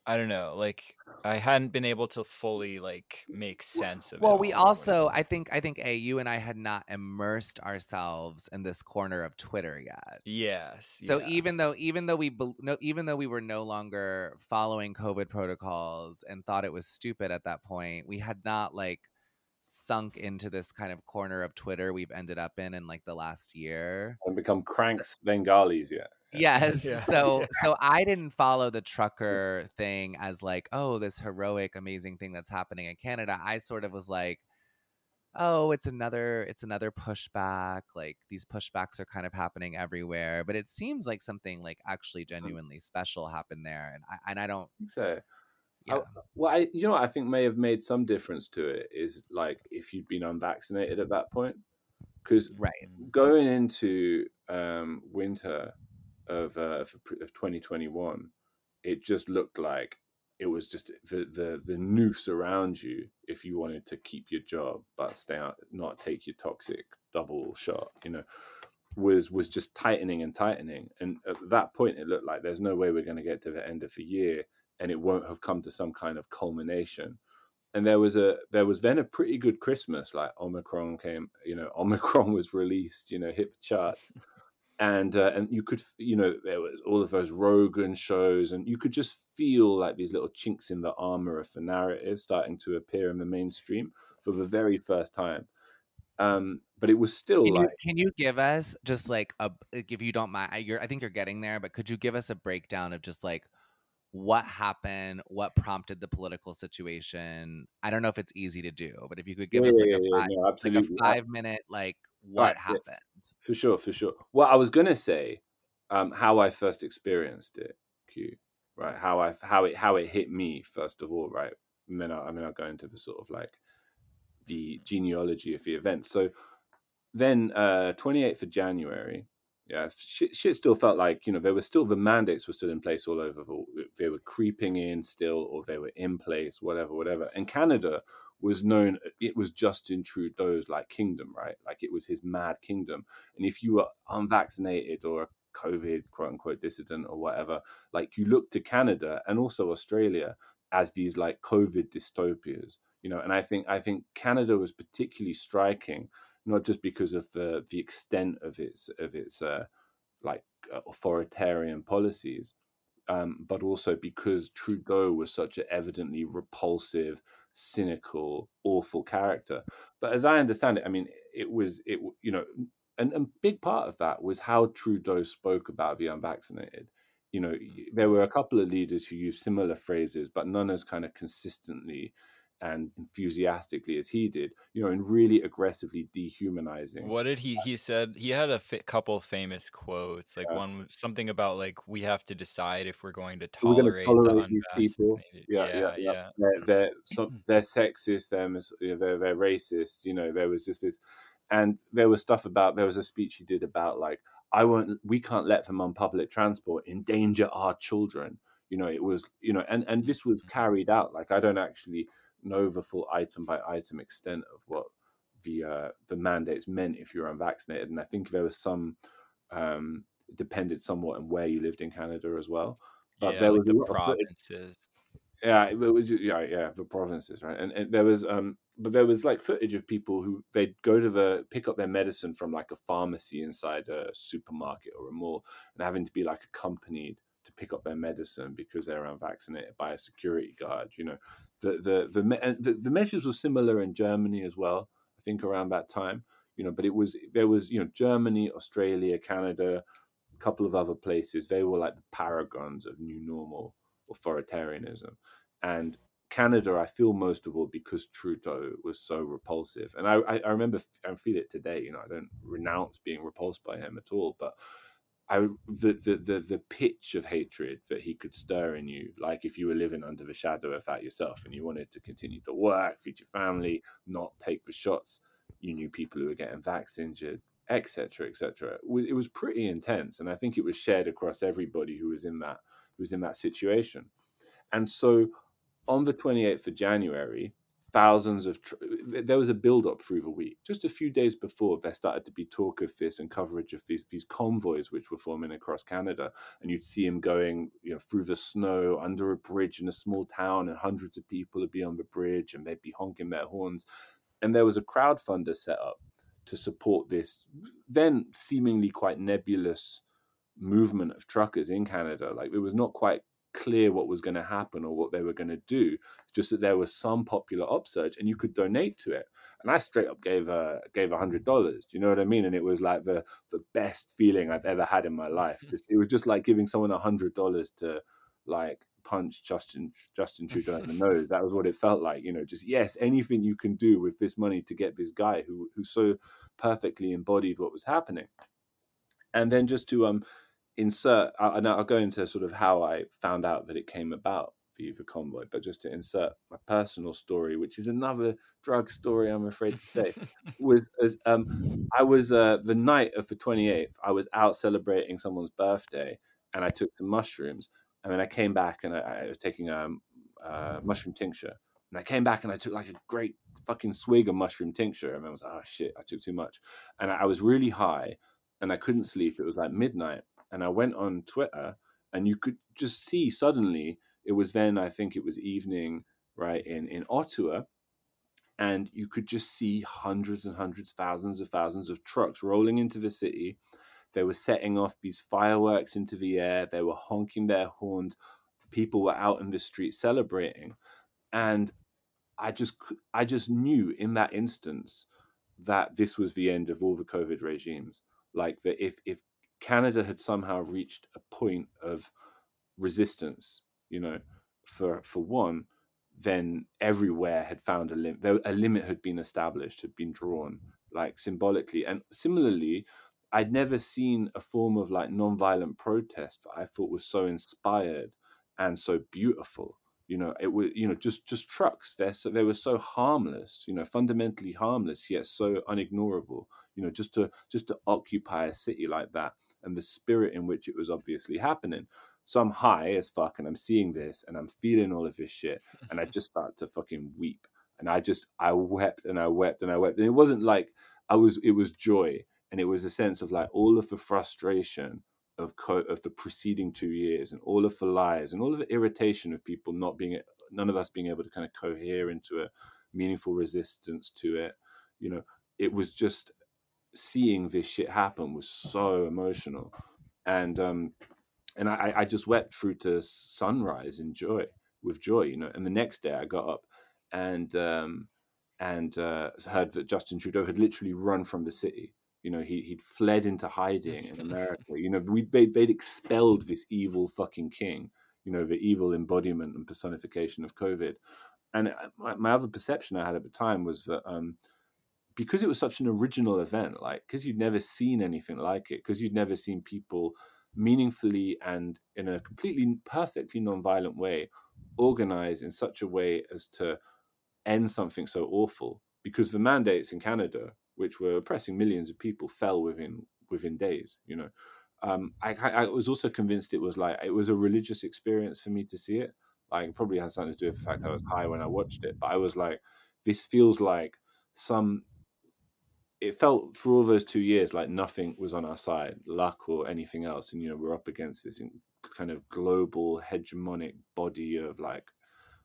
i don't know like i hadn't been able to fully like make sense of it Well, we also. I think I think A you and I had not immersed ourselves in this corner of Twitter yet. yes So yeah. even though even though we bel- no even though we were no longer following COVID protocols and thought it was stupid at that point, we had not like sunk into this kind of corner of Twitter we've ended up in in like the last year. and become cranks Bengalis yet. Yes. Yeah. So so I didn't follow the trucker thing as like, oh, this heroic, amazing thing that's happening in Canada. I sort of was like, oh, it's another it's another pushback. Like these pushbacks are kind of happening everywhere. But it seems like something like actually genuinely special happened there. And I and I don't So yeah. well, I you know I think may have made some difference to it is like if you'd been unvaccinated at that point, because right. going into um, winter of, uh, of of 2021, it just looked like it was just the, the the noose around you if you wanted to keep your job but stay out, not take your toxic double shot, you know, was was just tightening and tightening. And at that point, it looked like there's no way we're going to get to the end of the year, and it won't have come to some kind of culmination and there was a there was then a pretty good Christmas. Like Omicron came, you know, Omicron was released, you know, hit the charts, and uh, and you could, you know, there was all of those Rogan shows, and you could just feel like these little chinks in the armor of the narrative starting to appear in the mainstream for the very first time. Um, but it was still Can you, like can you give us just like a if you don't mind I- you're I think you're getting there but could you give us a breakdown of just like what happened what prompted the political situation I don't know if it's easy to do but if you could give Yeah, us like yeah, a yeah, five, no, like a five minute like what Right, yeah. happened For sure, for sure. Well, I was gonna say um, how I first experienced it, Q. Right, how I how it how it hit me first of all, right, and then I, and then I'll go into the sort of like the genealogy of the event. So then, uh, twenty eighth of January, yeah, shit, shit still felt like you know there were still the mandates were still in place all over. They were creeping in still, or they were in place, whatever, whatever. And Canada was known; it was Justin Trudeau's like kingdom, right? Like it was his mad kingdom. And if you were unvaccinated or a COVID quote unquote dissident or whatever, like you look to Canada and also Australia as these like COVID dystopias, you know. And I think I think Canada was particularly striking not just because of the the extent of its of its uh, like uh, authoritarian policies, um, but also because Trudeau was such an evidently repulsive, cynical, awful character. But as I understand it, I mean, it was it you know, and a big part of that was how Trudeau spoke about the unvaccinated. You know, there were a couple of leaders who used similar phrases, but none as kind of consistently and enthusiastically as he did, you know, and really aggressively dehumanizing. What did he? He said he had a fi- couple famous quotes. Like Yeah. one something about like we have to decide if we're going to We're going to tolerate, tolerate the these people. unvaccinated. Yeah, yeah, yeah. They're they're, some, they're sexist. They're mis- you know, they're they're racist. You know, there was just this, and there was stuff about. There was a speech he did about like I won't. We can't let them on public transport endanger our children. You know, it was you know, and and mm, this was mm. carried out. Like I don't actually know the full item by item extent of what the uh, the mandates meant if you were unvaccinated, and I think there was some. Um, it depended somewhat on where you lived in Canada as well. But yeah, there like was a the lot of footage- provinces. yeah, it was yeah, yeah, the provinces, right? And, and there was um, but there was like footage of people who they'd go to the pick up their medicine from like a pharmacy inside a supermarket or a mall, and having to be like accompanied to pick up their medicine because they're unvaccinated by a security guard. You know, the the the the, measures were similar in Germany as well. I think around that time, you know, but it was there was you know Germany, Australia, Canada, a couple of other places. They were like the paragons of new normal authoritarianism. And Canada, I feel most of all because Trudeau was so repulsive. And I, I, I remember, I feel it today. You know, I don't renounce being repulsed by him at all, but I the, the the the pitch of hatred that he could stir in you, like if you were living under the shadow of that yourself and you wanted to continue to work, feed your family, not take the shots, you knew people who were getting vax injured, etc., etc. It was pretty intense, and I think it was shared across everybody who was in that who was in that situation. And so, on the twenty eighth of January, thousands of tr- there was a build up through the week. Just a few days before, there started to be talk of this and coverage of these these convoys which were forming across Canada, and you'd see him going, you know, through the snow under a bridge in a small town, and hundreds of people would be on the bridge, and they'd be honking their horns. And there was a crowdfunder set up to support this then seemingly quite nebulous movement of truckers in Canada. Like it was not quite clear what was going to happen or what they were going to do. Just that there was some popular upsurge, and you could donate to it. And I straight up gave a gave a hundred dollars. Do you know what I mean? And it was like the the best feeling I've ever had in my life. Just it was just like giving someone a hundred dollars to like punch Justin Justin Trudeau in the nose. That was what it felt like. You know, just yes, anything you can do with this money to get this guy who who so perfectly embodied what was happening. And then just to um insert, I, and I'll go into sort of how I found out that it came about the the convoy, but just to insert my personal story, which is another drug story, I'm afraid to say, was as um I was uh the night of the 28th, I was out celebrating someone's birthday, and I took some mushrooms, and then I came back and I, I was taking a um, uh, mushroom tincture, and I came back and I took like a great fucking swig of mushroom tincture, and I was like, oh shit, I took too much, and I was really high, and I couldn't sleep. It was like midnight, and I went on Twitter, and you could just see suddenly it was then I think it was evening right in in Ottawa, and you could just see hundreds and hundreds, thousands of thousands of trucks rolling into the city. They were setting off these fireworks into the air. They were honking their horns. People were out in the street celebrating, and I just I just knew in that instance that this was the end of all the COVID regimes. Like that if if Canada had somehow reached a point of resistance, you know, for for one, then everywhere had found a limit. A limit had been established, had been drawn, like symbolically. And similarly, I'd never seen a form of like non-violent protest that I thought was so inspired and so beautiful. You know, it was you know just just trucks. They're so they were so harmless. You know, fundamentally harmless yet so unignorable. You know, just to just to occupy a city like that and the spirit in which it was obviously happening. So I'm high as fuck and I'm seeing this and I'm feeling all of this shit and I just start to fucking weep. And I just I wept and I wept and I wept. And it wasn't like I was it was joy and it was a sense of like all of the frustration of co- of the preceding two years and all of the lies and all of the irritation of people not being none of us being able to kind of cohere into a meaningful resistance to it you know it was just seeing this shit happen was so emotional, and um, and I, I just wept through to sunrise in joy with joy, you know. And the next day I got up and um, and uh, heard that Justin Trudeau had literally run from the city. You know, he he'd fled into hiding in America. You know, we they'd, they'd expelled this evil fucking king. You know, the evil embodiment and personification of COVID. And uh, my, my other perception I had at the time was that um, because it was such an original event, like because you'd never seen anything like it, because you'd never seen people meaningfully and in a completely perfectly non-violent way organize in such a way as to end something so awful because the mandates in Canada, which were oppressing millions of people, fell within within days. You know, um, I, I was also convinced it was like it was a religious experience for me to see it. Like, it probably has something to do with the fact I was high when I watched it, but I was like, this feels like some. It felt for all those two years like nothing was on our side, luck or anything else, and you know we're up against this kind of global hegemonic body of like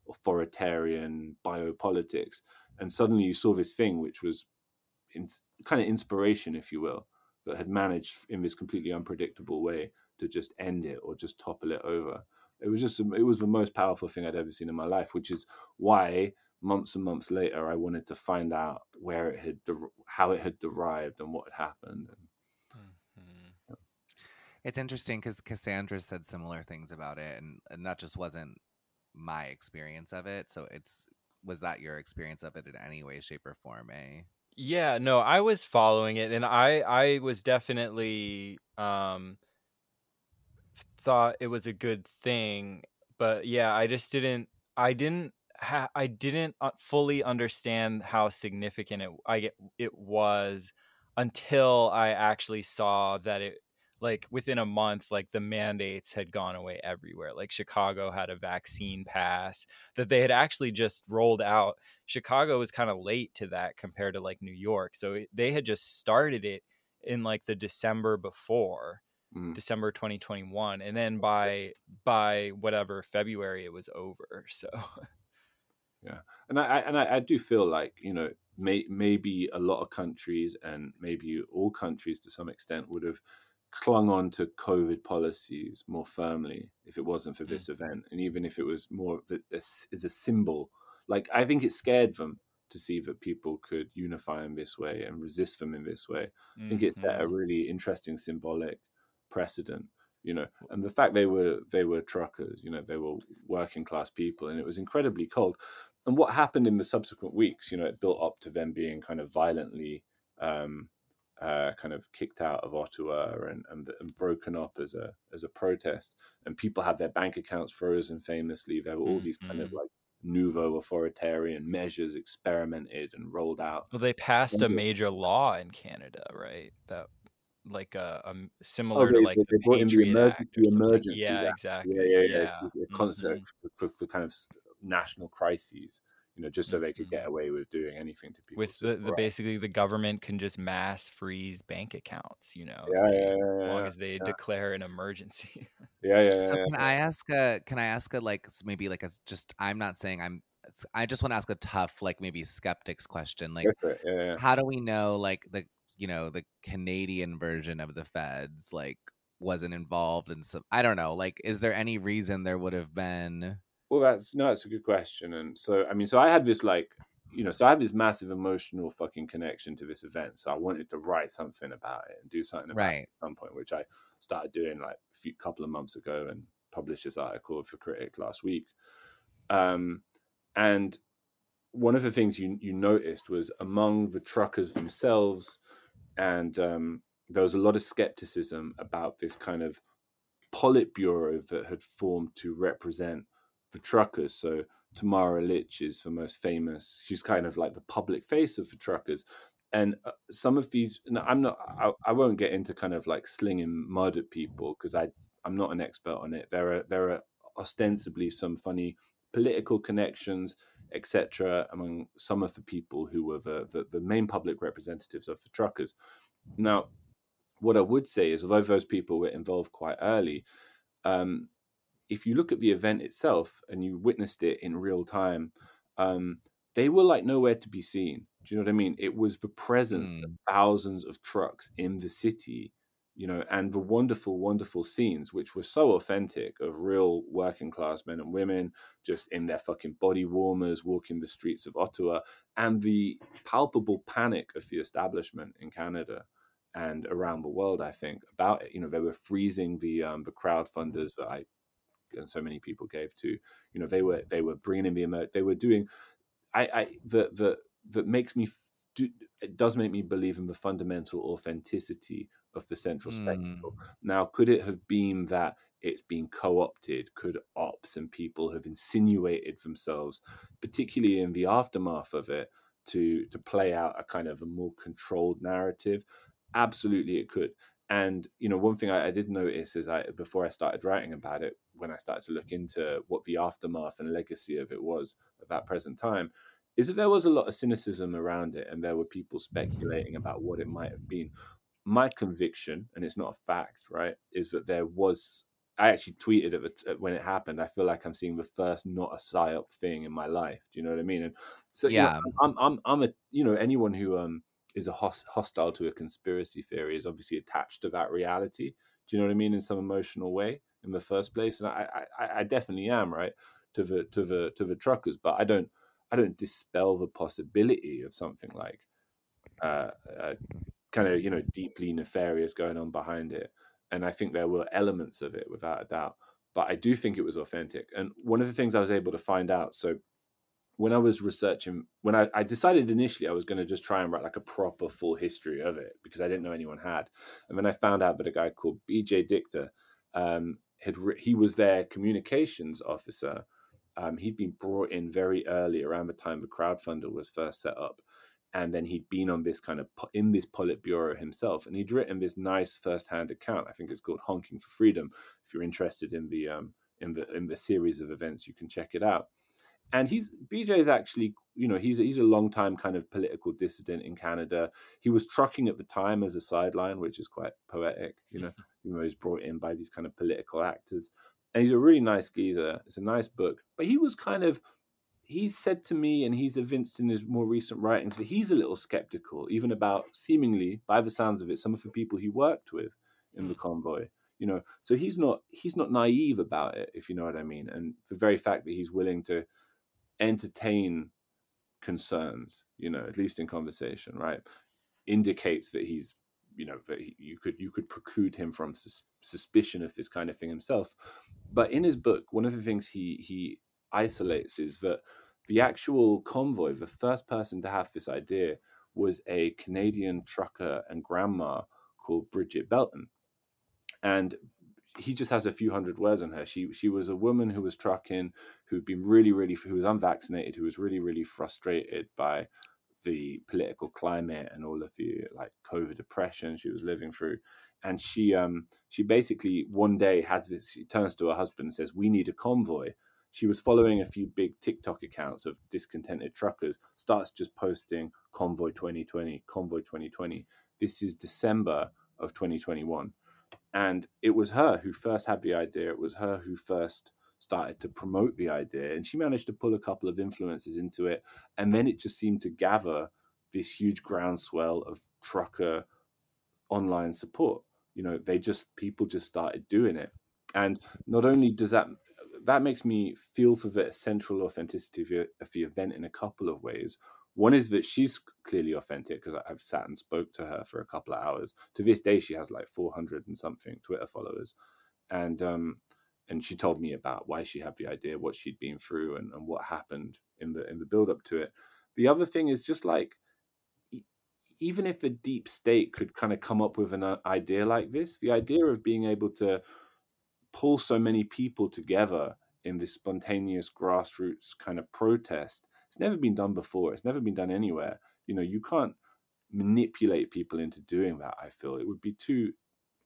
authoritarian biopolitics. And suddenly you saw this thing, which was in, kind of inspiration, if you will, that had managed in this completely unpredictable way to just end it or just topple it over. It was just, it was the most powerful thing I'd ever seen in my life, which is why months and months later I wanted to find out where it had, how it had derived and what had happened. Mm-hmm. It's interesting because Cassandra said similar things about it, and, and that just wasn't my experience of it. So it's was that your experience of it in any way, shape, or form, eh? Yeah, no, I was following it and I I was definitely um thought it was a good thing, but yeah, I just didn't I didn't ha- I didn't uh, fully understand how significant it I get it was until I actually saw that it like within a month like the mandates had gone away everywhere like chicago had a vaccine pass that they had actually just rolled out chicago was kind of late to that compared to like new york so it, they had just started it in like the december before mm. december 2021 and then by by whatever february it was over so yeah and i and I, I do feel like you know may, maybe a lot of countries and maybe all countries to some extent would have clung on to COVID policies more firmly if it wasn't for this mm. event, and even if it was more as a symbol. Like I think it scared them to see that people could unify in this way and resist them in this way. Mm-hmm. I think it set a mm-hmm. really interesting symbolic precedent, you know. And the fact they were they were truckers, you know, they were working class people, and it was incredibly cold. And what happened in the subsequent weeks, you know, it built up to them being kind of violently um, uh, kind of kicked out of Ottawa and, and, and broken up as a as a protest, and people had their bank accounts frozen. Famously, there were all these kind of mm-hmm. like nouveau authoritarian measures experimented and rolled out. Well, they passed a major law in Canada, right? That like a, a similar oh, they, to like they, the they brought in the emergency, emergency yeah, exactly. Yeah, yeah, yeah. yeah. A concert mm-hmm. for, for, kind of national crises you know, just so they could get mm-hmm. away with doing anything to people. With the, the basically the government can just mass freeze bank accounts, you know, yeah, yeah, yeah, as long as they declare an emergency. yeah, yeah. So can I ask a? Can I ask a like maybe like a just? I'm not saying I'm. I just want to ask a tough like maybe skeptics question. Like, how do we know like the you know the Canadian version of the feds like wasn't involved in some? I don't know. Like, is there any reason there would have been? Well, that's no, that's a good question. And so, I mean, so I had this like, you know, so I have this massive emotional fucking connection to this event. So I wanted to write something about it and do something about right. it at some point, which I started doing like a few couple of months ago and published this article for Critic last week. Um, and one of the things you you noticed was among the truckers themselves, and um, there was a lot of skepticism about this kind of Politburo that had formed to represent the truckers. So Tamara Lich is the most famous. She's kind of like the public face of the truckers. And uh, some of these, I'm not, I, I, won't get into kind of like slinging mud at people because I, I'm not an expert on it. There are, there are ostensibly some funny political connections, etc., among some of the people who were the, the, the main public representatives of the truckers. Now, what I would say is, although those people were involved quite early, um, if you look at the event itself and you witnessed it in real time, um, they were like nowhere to be seen. Do you know what I mean? It was the presence Mm. of thousands of trucks in the city, you know, and the wonderful, wonderful scenes, which were so authentic of real working class men and women just in their fucking body warmers walking the streets of Ottawa, and the palpable panic of the establishment in Canada and around the world. I think about it. You know, they were freezing the um, the crowdfunders that I and so many people gave to. You know, they were they were bringing in the emer- they were doing. I I the the that makes me do, it does make me believe in the fundamental authenticity of the central Mm. spectacle. Now, could it have been that it's been co-opted? Could ops and people have insinuated themselves, particularly in the aftermath of it, to to play out a kind of a more controlled narrative? Absolutely, it could. And you know, one thing I, I did notice is I before I started writing about it, when I started to look into what the aftermath and legacy of it was at that present time, is that there was a lot of cynicism around it, and there were people speculating about what it might have been. My conviction, and it's not a fact, right, is that there was. I actually tweeted at the when it happened. I feel like I'm seeing the first not a psyop thing in my life. Do you know what I mean? And so, you know, Yeah. I'm, I'm, I'm a, you know, anyone who um is a hos- hostile to a conspiracy theory is obviously attached to that reality. Do you know what I mean? In some emotional way, in the first place, and I, I, I- definitely am right to the to the to the truckers, but I don't I don't dispel the possibility of something like uh, uh kind of you know deeply nefarious going on behind it, and I think there were elements of it without a doubt. But I do think it was authentic, and one of the things I was able to find out. So when I was researching, when I, I decided initially I was going to just try and write like a proper full history of it because I didn't know anyone had, and then I found out that a guy called B.J. Dichter um, had writ- he was their communications officer. Um, he'd been brought in very early around the time the crowdfunder was first set up, and then he'd been on this kind of in this Politburo himself, and he'd written this nice first-hand account. I think it's called "Honking for Freedom." If you're interested in the um, in the in the series of events, you can check it out and he's BJ is actually you know he's he's a long time kind of political dissident in Canada. He was trucking at the time as a sideline, which is quite poetic. You know, you know he's brought in by these kind of political actors, and he's a really nice geezer. It's a nice book, but he was kind of he's said to me, and he's evinced in his more recent writings that he's a little skeptical, even about seemingly, by the sounds of it, some of the people he worked with in the mm. convoy. You know, so he's not he's not naive about it, if you know what I mean. And the very fact that he's willing to entertain concerns, you know, at least in conversation, right, indicates that he's, you know, that you could you could preclude him from sus- suspicion of this kind of thing himself. But in his book, one of the things he he isolates is that the actual convoy, the first person to have this idea, was a Canadian trucker and grandma called Brigitte Belton, and he just has a few hundred words on her. She she was a woman who was trucking, who'd been really really who was unvaccinated, who was really really frustrated by the political climate and all of the like COVID depression she was living through. And she um she basically one day has this she turns to her husband and says, We need a convoy. She was following a few big TikTok accounts of discontented truckers, starts just posting convoy 2020, convoy 2020. This is December of 2021 and it was her who first had the idea it was her who first started to promote the idea and she managed to pull a couple of influences into it and then it just seemed to gather this huge groundswell of trucker online support. You know they just people just started doing it. And not only does that that makes me feel for the central authenticity of the, of the event in a couple of ways. One is that she's clearly authentic because I've sat and spoke to her for a couple of hours. To this day, she has like 400 and something Twitter followers, and um, and she told me about why she had the idea, what she'd been through, and, and what happened in the in the build up to it. The other thing is just like even if a deep state could kind of come up with an uh, idea like this, the idea of being able to pull so many people together in this spontaneous grassroots kind of protest it's never been done before it's never been done anywhere. You know you can't manipulate people into doing that i feel. It would be too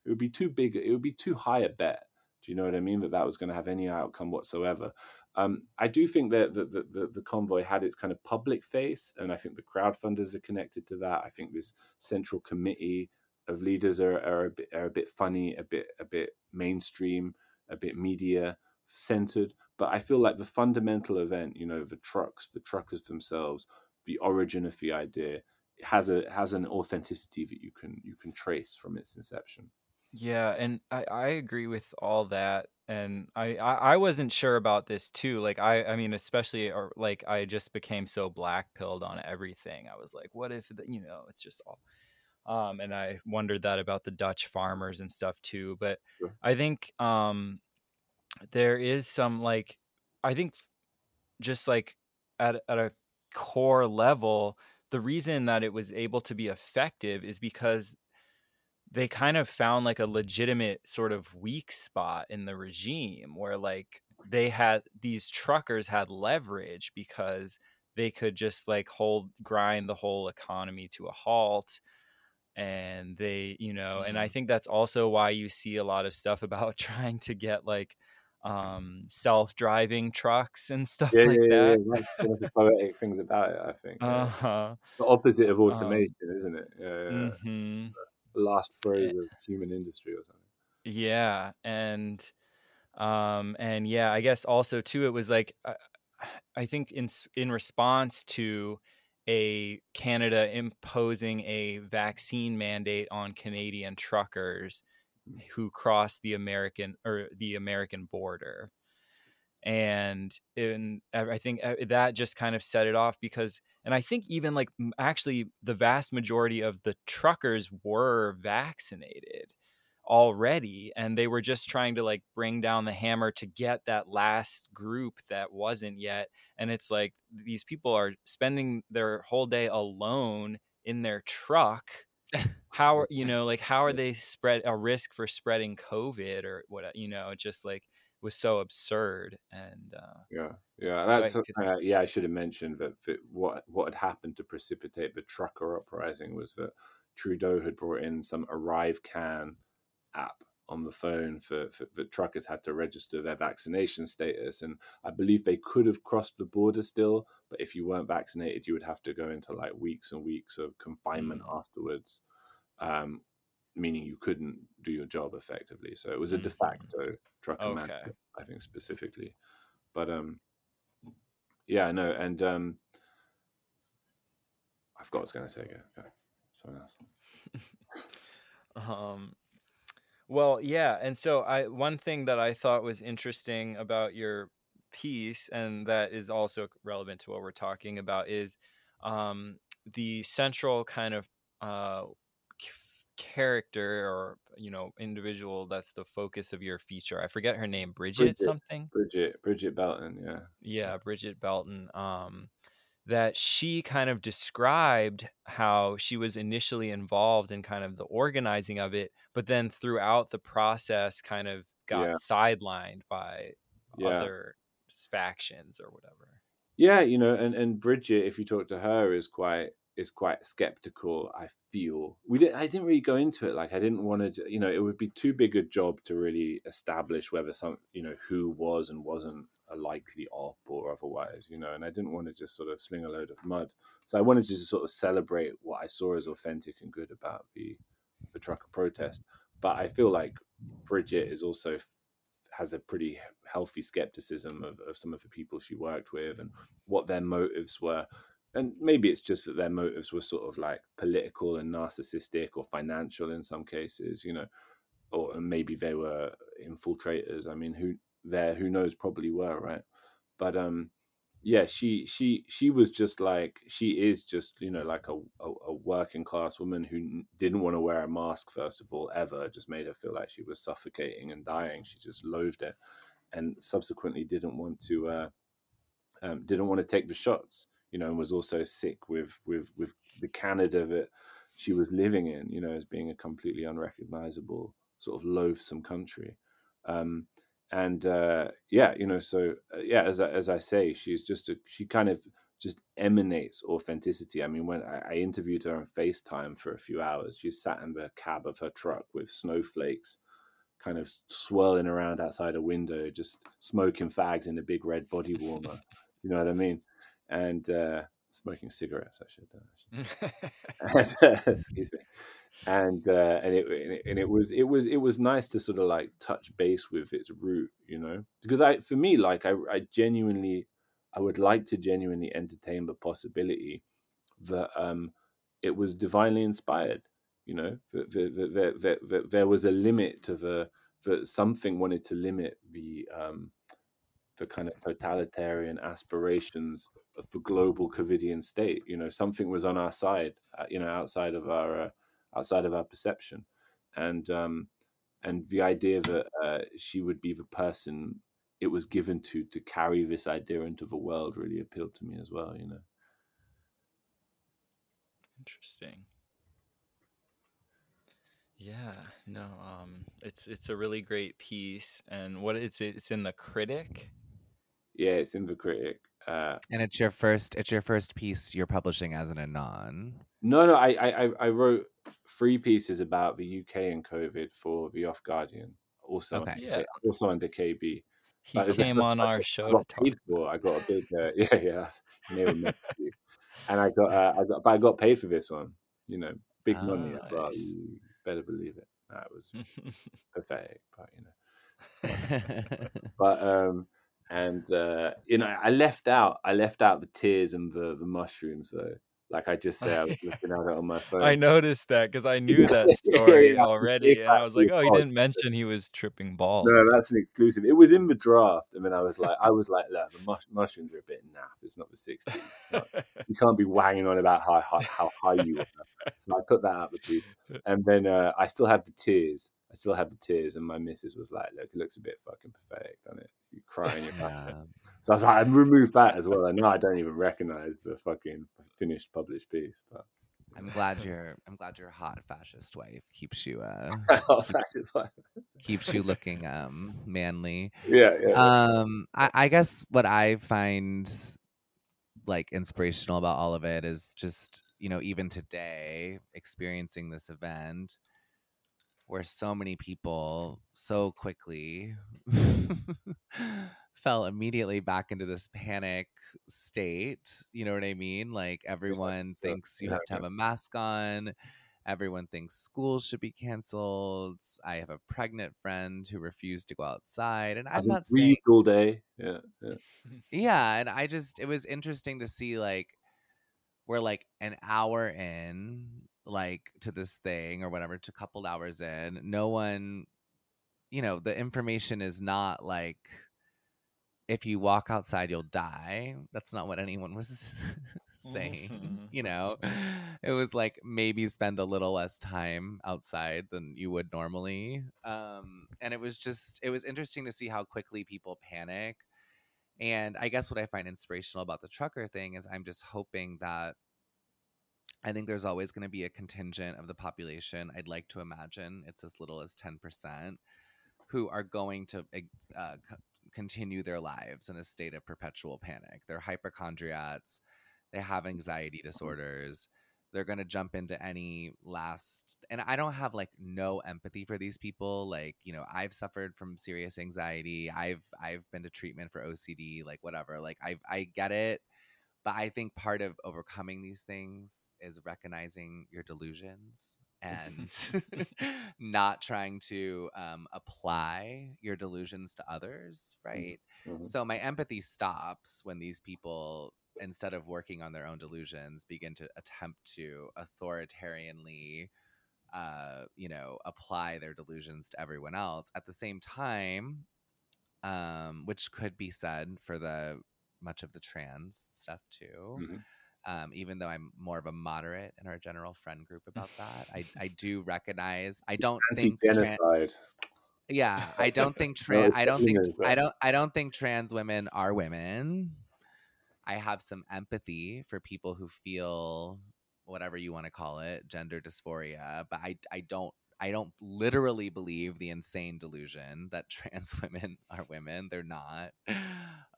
it would be too big it would be too high a bet do you know what i mean? That that was going to have any outcome whatsoever. Um, i do think that the, the, the, convoy had its kind of public face and i think the crowdfunders are connected to that. I think this central committee of leaders are, are, a, bit, are a bit funny a bit a bit mainstream a bit media centered. But i feel like the fundamental event you know the trucks the truckers themselves the origin of the idea has a has an authenticity that you can you can trace from its inception. Yeah, and I, I agree with all that. And I, I, I wasn't sure about this too. Like I I mean, especially or like I just became so black pilled on everything. I was like, what if the, you know, it's just all um and I wondered that about the Dutch farmers and stuff too. But Sure. I think um there is some like I think just like at at a core level, the reason that it was able to be effective is because they kind of found like a legitimate sort of weak spot in the regime where like they had these truckers had leverage because they could just like hold grind the whole economy to a halt and they you know and i Mhm. think that's also why you see a lot of stuff about trying to get like um self-driving trucks and stuff Yeah, like yeah, yeah, that yeah. That's one of the poetic things about it. I think uh-huh the opposite of um automation, isn't it? Yeah, mhm. The last Eh, phrase of human industry or something. yeah and um and yeah i guess also too it was like uh, i think in in response to a canada imposing a vaccine mandate on canadian truckers who cross the american or the american border and in i think uh, that just kind of set it off because and i think even like actually the vast majority of the truckers were vaccinated already and they were just trying to like bring down the hammer to get that last group that wasn't yet. And it's like these people are spending their whole day alone in their truck. How are you know like how are they spread a risk for spreading covid or what you know just like was so absurd and uh Yeah, yeah. so I That's something yeah. I should have mentioned that, that what what had happened to precipitate the trucker uprising was that Trudeau had brought in some ArriveCAN app on the phone for, for the truckers had to register their vaccination status, and I believe they could have crossed the border still, but if you weren't vaccinated, you would have to go into like weeks and weeks of confinement Mm. afterwards. Um, meaning you couldn't do your job effectively. So it was a de Mhm. facto trucker Okay. I think specifically. But um, yeah, no, and um, I forgot what I was going to say. Go, go. Someone else. um well yeah and so i one thing that i thought was interesting about your piece and that is also relevant to what we're talking about is um the central kind of uh character or you know individual that's the focus of your feature i forget her name brigitte, Brigitte. something Brigitte, Brigitte Belton. Yeah, yeah brigitte belton um that she kind of described how she was initially involved in kind of the organizing of it but then throughout the process kind of got Yeah. sidelined by yeah. other factions or whatever Yeah, you know, and and Brigitte, if you talk to her, is quite is quite skeptical. I feel we didn't. I didn't really go into it. Like I didn't want to. You know, it would be too big a job to really establish whether some, you know, who was and wasn't a likely op or otherwise. You know, and I didn't want to just sort of sling a load of mud. So I wanted to just sort of celebrate what I saw as authentic and good about the the trucker protest. But I feel like Brigitte is also has a pretty healthy skepticism of, of some of the people she worked with and what their motives were. And maybe it's just that their motives were sort of like political and narcissistic or financial in some cases, you know, or maybe they were infiltrators. I mean, who there, who knows, probably were, right? But um, yeah, she she she was just like she is just you know like a a, a working class woman who didn't want to wear a mask first of all ever. It just made her feel like she was suffocating and dying. She just loathed it, and subsequently didn't want to uh, um, didn't want to take the shots. You know, and was also sick with with with the Canada that she was living in. You know, as being a completely unrecognizable sort of loathsome country. Um, and uh, yeah, you know, so uh, yeah, as I, as I say, she's just a she kind of just emanates authenticity. I mean, when I, I interviewed her on FaceTime for a few hours, she sat in the cab of her truck with snowflakes kind of swirling around outside a window, just smoking fags in a big red body warmer. you know what I mean? And uh, smoking cigarettes, I should. Uh, I should. And, uh, excuse me and uh, and it and it- and it was it was it was nice to sort of like touch base with its root, you know, because I for me like I I genuinely I would like to genuinely entertain the possibility that um, it was divinely inspired. You know, that, that, that, that, that, that there was a limit to the that something wanted to limit the um, the kind of totalitarian aspirations of the global Covidian state. You know, something was on our side. Uh, you know, outside of our uh, outside of our perception, and um, and the idea that uh, she would be the person it was given to to carry this idea into the world really appealed to me as well. You know. Interesting. Yeah, no, um, it's it's a really great piece, and what it's it's in the critic. Yeah, it's in the critic. Uh, And it's your first it's your first piece you're publishing as an anon. no, no, I, I I- I wrote three pieces about the UK and COVID for the OffGuardian, also Okay. Yeah. also under KB. He Like, came on I our got- show I to got talk. paid for. I got a big uh, yeah yeah. that's- you may remember you. and I got uh, I got but I got paid for this one. You know, big money. As well, nice. you better believe it. That was pathetic, but you know. but um and uh you know i left out i left out the tears and the the mushrooms though. Like i just said i was looking at it on my phone. I noticed that because I knew that story yeah, already, and I was like, "Oh, he didn't mention he was tripping balls." no that's an exclusive. It was in the draft and then i was like i was like look the mush- mushrooms are a bit naff. It's not the 60s you can't be wanging on about how high, how high you are. So i put that out the piece and then uh, i still had the tears. I still had the tears and my missus was like look it looks a bit fucking pathetic doesn't it you crying your back. So I was like, I removed that as well. I know I don't even recognize the fucking finished published piece, but I'm glad your I'm glad your hot fascist wife keeps you uh that is why- keeps you looking um manly. yeah, yeah. Um I, I guess what I find like inspirational about all of it is just, you know, even today experiencing this event where so many people so quickly fell immediately back into this panic state. You know what I mean? Like everyone yeah, thinks you yeah, have to have a mask on. Everyone thinks school should be canceled. I have a pregnant friend who refused to go outside. And I'm Hasn't not saying breathed day. Yeah, yeah. yeah and i just it was interesting to see like we're like an hour in like to this thing or whatever to a couple hours in no one you know the information is not like if you walk outside you'll die. That's not what anyone was saying you know? It was like maybe spend a little less time outside than you would normally um and it was just it was interesting to see how quickly people panic and I guess what I find inspirational about the trucker thing is I'm just hoping that I think there's always going to be a contingent of the population. I'd like to imagine it's as little as 10% who are going to uh, continue their lives in a state of perpetual panic. They're hypochondriacs, they have anxiety disorders. They're going to jump into any last and I don't have like no empathy for these people like, you know, I've suffered from serious anxiety. I've I've been to treatment for OCD, like whatever. Like I I get it, but I think part of overcoming these things is recognizing your delusions and not trying to um, apply your delusions to others, right? Mhm. So my empathy stops when these people, instead of working on their own delusions, begin to attempt to authoritarianly, uh, you know, apply their delusions to everyone else. At the same time, um, which could be said for the much of the trans stuff too. Mhm. Um, even though I'm more of a moderate in our general friend group about that, I, I do recognize. I don't think tran- Anti-genocide. yeah, I don't think trans. I don't think I don't I don't think trans women are women. I have some empathy for people who feel whatever you want to call it, gender dysphoria, but I I don't I don't literally believe the insane delusion that trans women are women. They're not.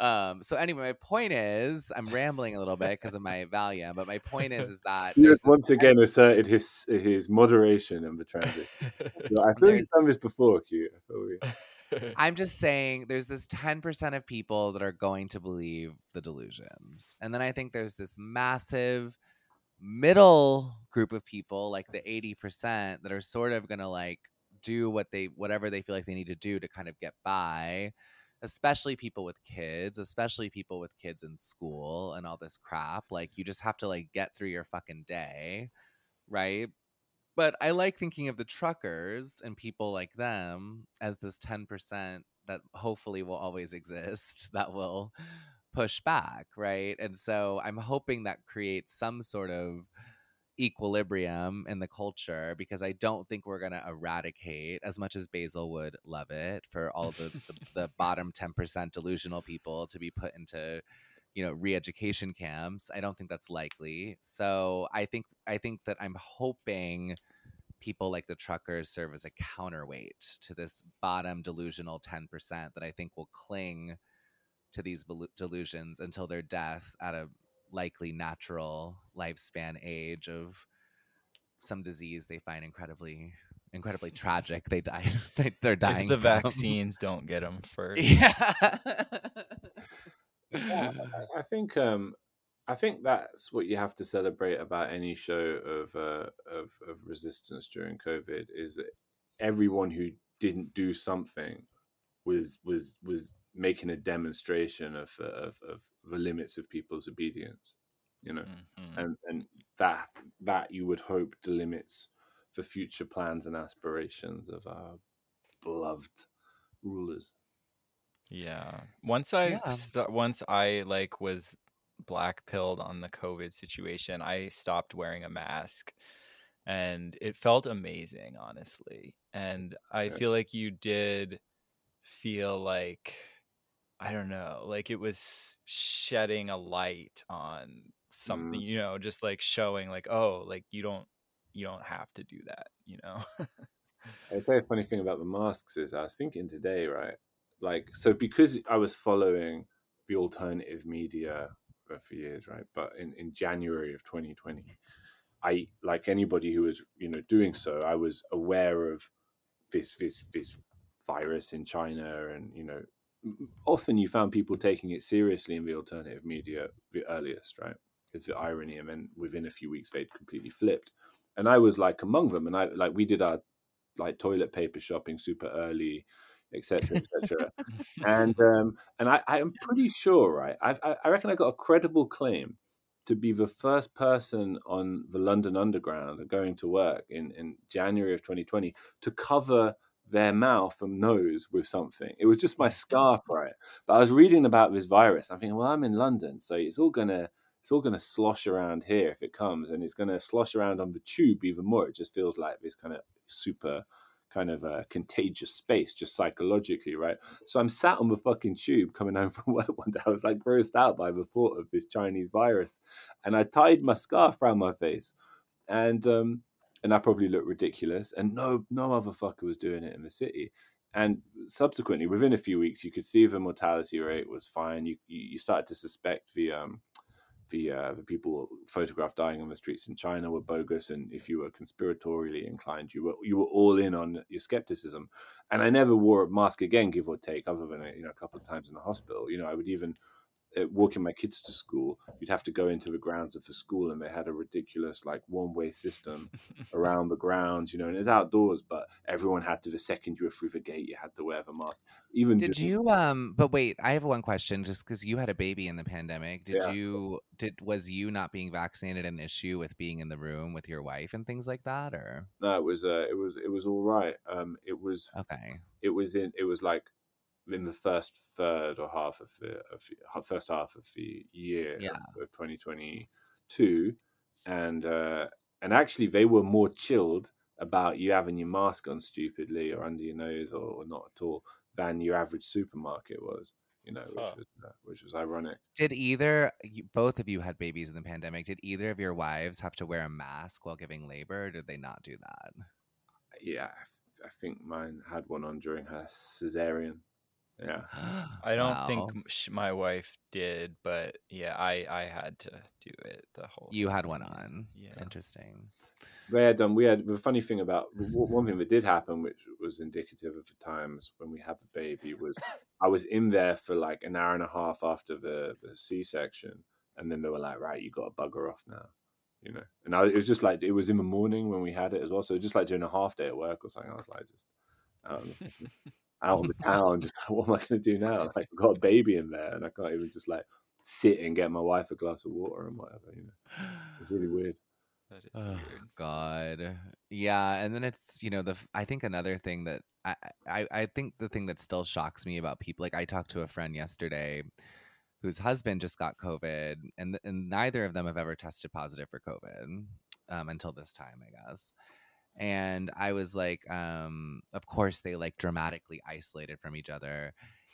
Um, so anyway, my point is, I'm rambling a little bit because of my Valium, but my point is, is that He has once again asserted his his moderation in the transit. I feel you've done this before, Q. I feel we... I'm just saying there's this 10% of people that are going to believe the delusions. And then I think there's this massive middle group of people, like the 80%, that are sort of going to like do what they whatever they feel like they need to do to kind of get by, especially people with kids, especially people with kids in school and all this crap. Like you just have to like get through your fucking day, right? But I like thinking of the truckers and people like them as this 10% that hopefully will always exist that will push back, right? And so I'm hoping that creates some sort of equilibrium in the culture because I don't think we're going to eradicate as much as Basil would love it for all the, the, the bottom 10% delusional people to be put into you know re-education camps i don't think that's likely so i think i think that i'm hoping people like the truckers serve as a counterweight to this bottom delusional 10% that i think will cling to these delusions until their death at a likely natural lifespan age of some disease they find incredibly incredibly tragic they die they, they're dying If the from. vaccines don't get them first. yeah Yeah, I, I think um, I think that's what you have to celebrate about any show of uh, of of resistance during COVID is that everyone who didn't do something was was was making a demonstration of uh, of, of the limits of people's obedience, you know, Mhm. and and that that you would hope delimits the future plans and aspirations of our beloved rulers. Yeah. Once I Yeah. sta- once I like was black pilled on the COVID situation, I stopped wearing a mask and it felt amazing, honestly. And I Yeah. feel like you did feel like I don't know, like it was shedding a light on mm-hmm. something, you know, just like showing like, oh, like you don't you don't have to do that, you know. I'll tell you a funny thing about the masks is I was thinking today, right? Like, so because I was following the alternative media for for years, right? But in, in January of 2020, I, like anybody who was, you know, doing so, I was aware of this, this, this virus in China. And, you know, often you found people taking it seriously in the alternative media the earliest, right? It's the irony. And then within a few weeks, they'd completely flipped. And I was like among them. And I, like, we did our like toilet paper shopping super early, etc., etc. and um, and I, I am pretty sure, right? I I reckon I got a credible claim to be the first person on the London Underground going to work in in January of 2020 to cover their mouth and nose with something. It was just my scarf, right? But I was reading about this virus. I'm thinking, well, I'm in London, so it's all gonna it's all gonna slosh around here if it comes, and it's gonna slosh around on the tube even more. It just feels like this kind of super kind of uh, contagious space just psychologically right so i'm sat on the fucking tube coming home from work one day i was like grossed out by the thought of this chinese virus and i tied my scarf around my face and um and i probably looked ridiculous and no no other fucker was doing it in the city and subsequently within a few weeks you could see the mortality rate was fine you you, started to suspect the um the uh, the people photographed dying on the streets in China were bogus, and if you were conspiratorially inclined, you were you were all in on your skepticism. And I never wore a mask again, give or take, other than you know a couple of times in the hospital. You know, I would even walking my kids to school. You'd have to go into the grounds of the school, and they had a ridiculous like one way system around the grounds. You know, and it's outdoors, but everyone had to. The second you were through the gate, you had to wear the mask. Even Did you um but wait, I have one question just cuz you had a baby in the pandemic. Did Yeah. you did was you not being vaccinated an issue with being in the room with your wife and things like that or No, it was uh, it was it was all right. Um, it was okay. it was in it was like in the first third or half of the of the first half of the year Yeah. of, of 2022 and uh and actually they were more chilled about you having your mask on stupidly or under your nose or, or not at all than your average supermarket was you know which Huh. was uh, which was ironic Did either both of you had babies in the pandemic? Did either of your wives have to wear a mask while giving labor or did they not do that? yeah I think mine had one on during her cesarean yeah I don't Wow. think my wife did, but yeah, I I had to do it the whole. you had one on. Yeah. Interesting. we had um, we had the funny thing about one thing that did happen, which was indicative of the times when we had the baby, was I was in there for like an hour and a half after the, the C section, and then they were like, "Right, you got to bugger off now," you know. And I, it was just like it was in the morning when we had it as well, so just like doing a half day at work or something. I was like, just out on the, out on the town. Just like, what am I going to do now? Like, I've got a baby in there, and I can't even just like sit and get my wife a glass of water and whatever. You know, it's really weird. That is Oh, weird. God. Yeah, and then it's you know the I think another thing that I, I I think the thing that still shocks me about people like I talked to a friend yesterday whose husband just got COVID and and neither of them have ever tested positive for COVID um, until this time I guess. And I was like, um, of course they like dramatically isolated from each other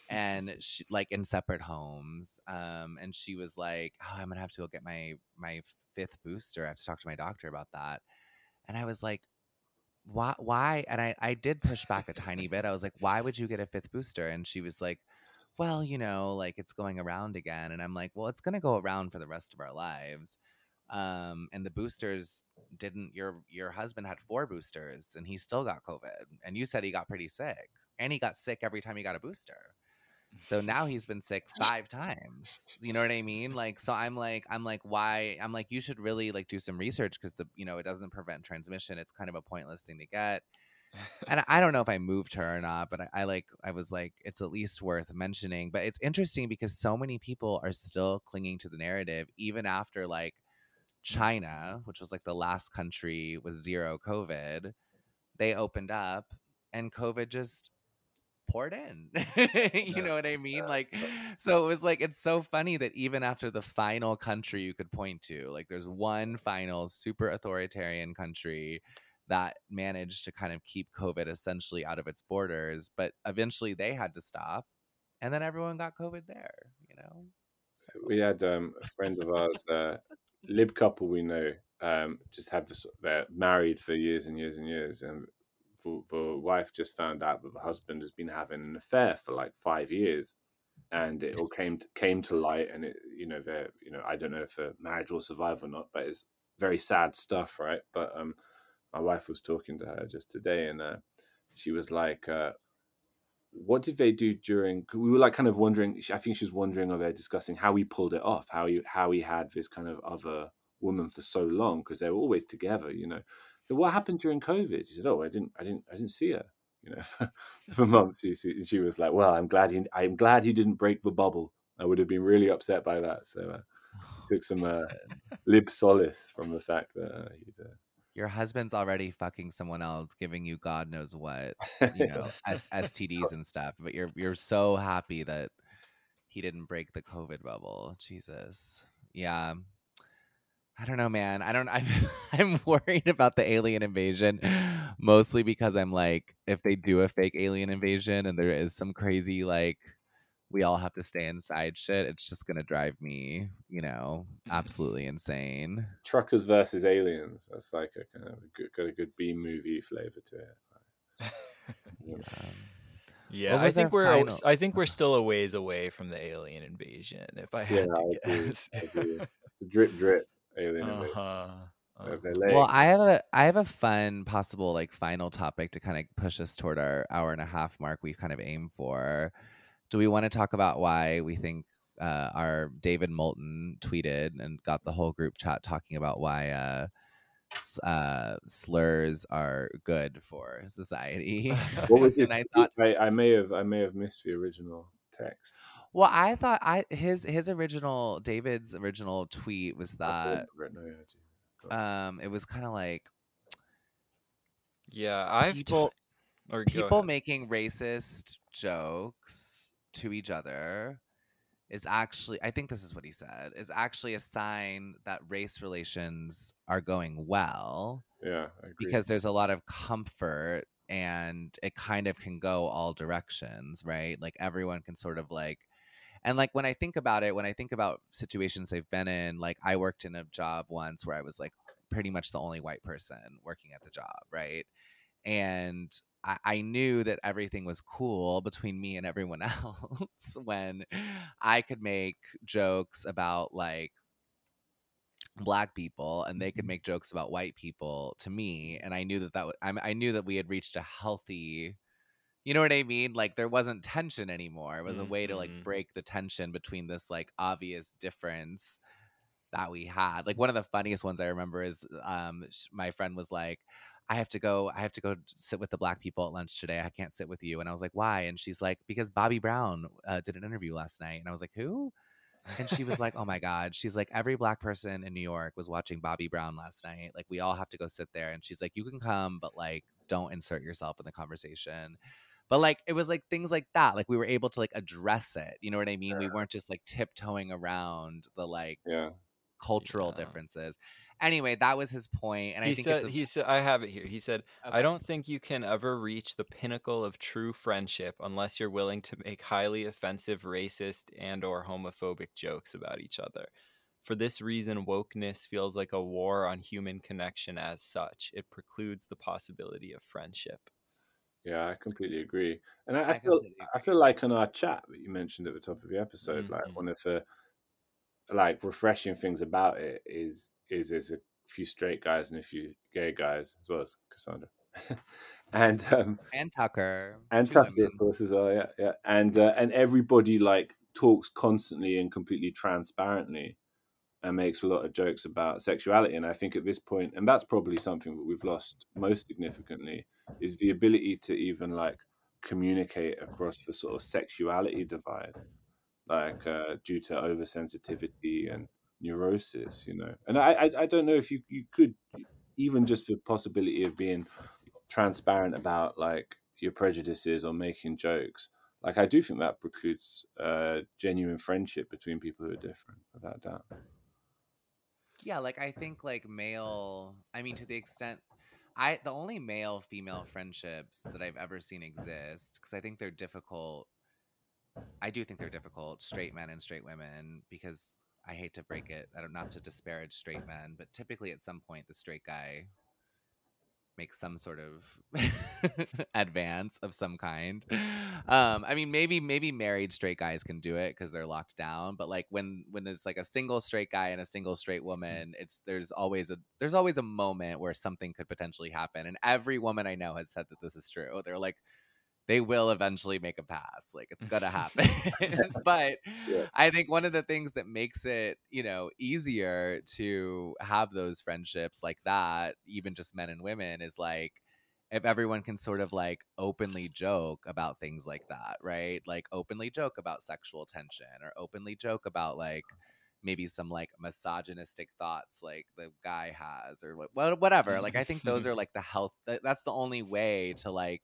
and she, like in separate homes. Um, and she was like, "Oh, I'm gonna have to go get my my fifth booster. I have to talk to my doctor about that." And I was like, "Why? Why?" And I I did push back a tiny bit. I was like, "Why would you get a fifth booster?" And she was like, "Well, you know, like it's going around again." And I'm like, "Well, it's gonna go around for the rest of our lives." Um, and the boosters didn't. Your your husband had four boosters, and he still got COVID. And you said he got pretty sick, and he got sick every time he got a booster. So now he's been sick five times. You know what I mean? Like, so I'm like, I'm like, why? I'm like, you should really like do some research because the, you know, it doesn't prevent transmission. It's kind of a pointless thing to get. And I- don't know if I moved her or not, but I, I like, I was like, it's at least worth mentioning. But it's interesting because so many people are still clinging to the narrative, even after like China, which was like the last country with zero COVID, they opened up and COVID just poured in. you Yeah. know what I mean? Yeah. Like, so it was like, it's so funny that even after the final country you could point to, like, there's one final super authoritarian country that managed to kind of keep COVID essentially out of its borders, but eventually they had to stop. And then everyone got COVID there, you know? So- We had um, a friend of ours, uh, lib couple we know, um, just had this. They're married for years and years and years, and the, wife just found out that the husband has been having an affair for like five years, and it all came to, came to light. And it, you know, they're, you know, I don't know if a marriage will survive or not, but it's very sad stuff, right? But um, my wife was talking to her just today, and uh, she was like. Uh, what did they do during we were like kind of wondering i think she was wondering or they're discussing how he pulled it off how he how he had this kind of other woman for so long because they were always together you know. So what happened during covid? She said oh i didn't i didn't i didn't see her you know for, for months she, she she was like well i'm glad he i'm glad he didn't break the bubble. I would have been really upset by that. So uh, took some uh, lib solace from the fact that uh, he's Your husband's already fucking someone else, giving you God knows what, you know, S- STDs and stuff. But you're you're so happy that he didn't break the COVID bubble. Jesus, yeah. I don't know, man. I don't. I'm I'm worried about the alien invasion, mostly because I'm like, if they do a fake alien invasion and there is some crazy like, we all have to stay inside shit, it's just gonna drive me, you know, mm-hmm. absolutely insane. truckers versus aliens that's like a kind of a good, got a good b movie flavor to it Yeah. Yeah, I think we're final- I think we're still a ways away from the alien invasion. If I had Yeah, to I agree, guess. I agree. It's a drip drip alien invasion. huh. They're- they're Well, I have a I have a fun possible like final topic to kind of push us toward our hour and a half mark we've kind of aimed for. Do we want to talk about why we think uh, our David Moulton tweeted and got the whole group chat talking about why uh, s- uh, slurs are good for society? what was this? and I thought, I, I may have I may have missed the original text. well, I thought I his his original David's original tweet was that haven't written- no, yeah, I do. um, it was kind of like yeah, s- I've people. t- people making racist jokes to each other is actually i think this is what he said is actually a sign that race relations are going well yeah, I agree. because there's a lot of comfort and it kind of can go all directions right like everyone can sort of like and like when i think about it when i think about situations i've been in like i worked in a job once where i was like pretty much the only white person working at the job right and I, I knew that everything was cool between me and everyone else when I could make jokes about like black people and they could make jokes about white people to me and I knew that that was, I, I knew that we had reached a healthy you know what I mean? Like there wasn't tension anymore. It was a way to like Mhm. break the tension between this like obvious difference that we had. Like one of the funniest ones I remember is um sh- my friend was like I have to go. I have to go sit with the black people at lunch today. I can't sit with you. And I was like, why? And she's like, because Bobby Brown uh, did an interview last night. And I was like, who? And she was like, oh my god. She's like, every black person in New York was watching Bobby Brown last night. Like we all have to go sit there. And she's like, you can come, but like don't insert yourself in the conversation. But like it was like things like that. Like we were able to like address it. You know what I mean? We weren't just like tiptoeing around the like Yeah. cultural Yeah. differences. Anyway, that was his point, and I think said it's a, he said I have it here. He said Okay. I don't think you can ever reach the pinnacle of true friendship unless you're willing to make highly offensive racist and or homophobic jokes about each other. For this reason, wokeness feels like a war on human connection as such. It precludes the possibility of friendship. Yeah, I completely agree. And I, I I feel completely I feel like on our chat that you mentioned at the top of the episode, like Mhm. one of the like refreshing things about it is is there's a few straight guys and a few gay guys as well as Cassandra. and um and Tucker and Tucker, women. of course, as well. Yeah, yeah. And uh, and everybody like talks constantly and completely transparently, and makes a lot of jokes about sexuality. And I think at this point, and that's probably something that we've lost most significantly, is the ability to even like communicate across the sort of sexuality divide, like uh, due to oversensitivity and neurosis. You know, and I I, I don't know if you you could even just the possibility of being transparent about like your prejudices or making jokes like i do think that precludes uh genuine friendship between people who are different without doubt Yeah, like I think like male. I mean, to the extent I the only male female friendships that I've ever seen exist because I think they're difficult. I do think they're difficult, straight men and straight women, because I hate to break it. I don't not to disparage straight men, but typically at some point the straight guy makes some sort of advance of some kind. Um, I mean, maybe maybe married straight guys can do it because they're locked down. But like when when it's like a single straight guy and a single straight woman, it's there's always a there's always a moment where something could potentially happen. And every woman I know has said that this is true. They're like they will eventually make a pass. Like it's gonna happen. but Yeah. I think one of the things that makes it, you know, easier to have those friendships like that, even just men and women, is like if everyone can sort of like openly joke about things like that, right? Like openly joke about sexual tension or openly joke about like maybe some like misogynistic thoughts like the guy has or what whatever. Like I think those are like the health that's the only way to like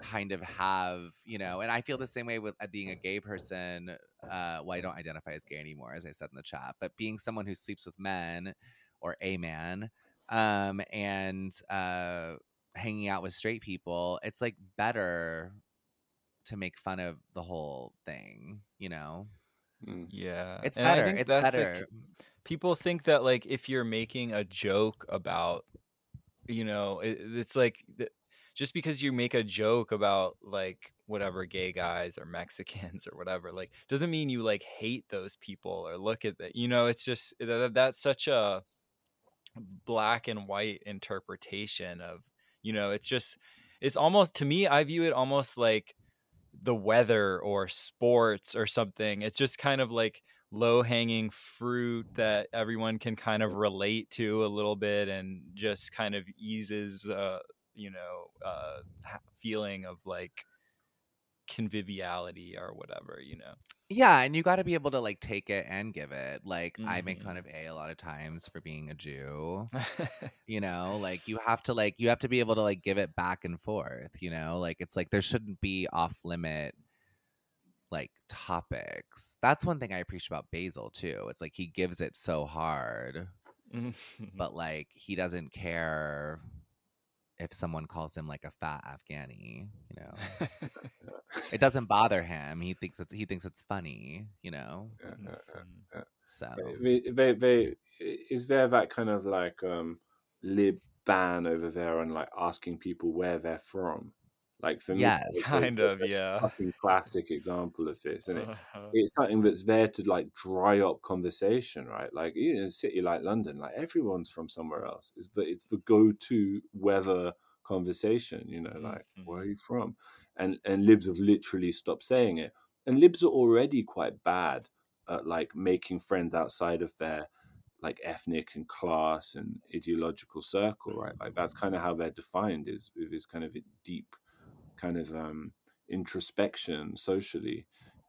kind of have you know and i feel the same way with uh, being a gay person uh well i don't identify as gay anymore as i said in the chat but being someone who sleeps with men or a man um and uh hanging out with straight people it's like better to make fun of the whole thing you know Mm. Yeah. it's and I better think it's that's better k- people think that like if you're making a joke about you know it, it's like th- just because you make a joke about like whatever gay guys or mexicans or whatever like doesn't mean you like hate those people or look at that you know it's just that, that's such a black and white interpretation of you know it's just it's almost to me i view it almost like the weather or sports or something. It's just kind of like low hanging fruit that everyone can kind of relate to a little bit and just kind of eases uh you know uh feeling of like conviviality or whatever you know Yeah, and you got to be able to like take it and give it. Like I make fun of A a lot of times for being a Jew. You know, like you have to like you have to be able to like give it back and forth, you know? Like it's like there shouldn't be off limit like topics. That's one thing I appreciate about Basil too. It's like he gives it so hard, but like he doesn't care if someone calls him like a fat Afghani, you know. It doesn't bother him. He thinks it's he thinks it's funny, you know. Yeah, yeah, yeah. So They, they, they, is there that kind of like um lib ban over there on like asking people where they're from? Like for me, Yes. it's kind of a yeah fucking classic example of this, and it, Uh-huh. it's something that's there to like dry up conversation, right? Like you know, a city like London, like everyone's from somewhere else. It's the it's the go-to weather conversation. You know, like where are you from? And and libs have literally stopped saying it. And libs are already quite bad at like making friends outside of their like ethnic and class and ideological circle, right? Like that's kind of how they're defined is with this kind of deep kind of um, introspection socially.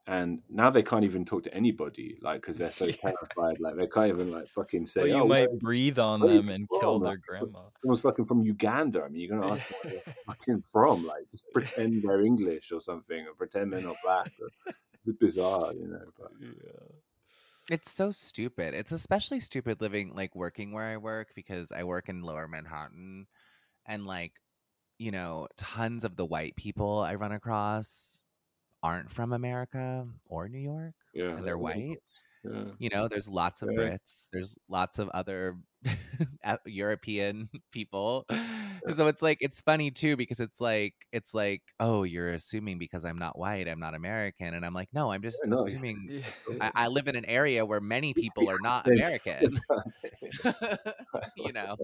And now they can't even talk to anybody, like because they're so Yeah. terrified. Like they can't even like fucking say, Well, you "Oh, might where- breathe on where them and from?" kill their Like, grandma. Someone's fucking from Uganda. I mean, you're gonna ask them where they're fucking from. Like, just pretend they're English or something, or pretend they're not black. Or, it's bizarre, you know. But Yeah. It's so stupid. It's especially stupid living like working where I work because I work in lower Manhattan and like, you know, tons of the white people I run across aren't from America or New York yeah, and they're white. Yeah. You know, there's lots of Yeah. Brits, there's lots of other European people. So it's like it's funny too because it's like it's like, oh, you're assuming because I'm not white, I'm not American, and I'm like, no, I'm just Yeah, no, assuming Yeah. I, I live in an area where many people are not American. you know,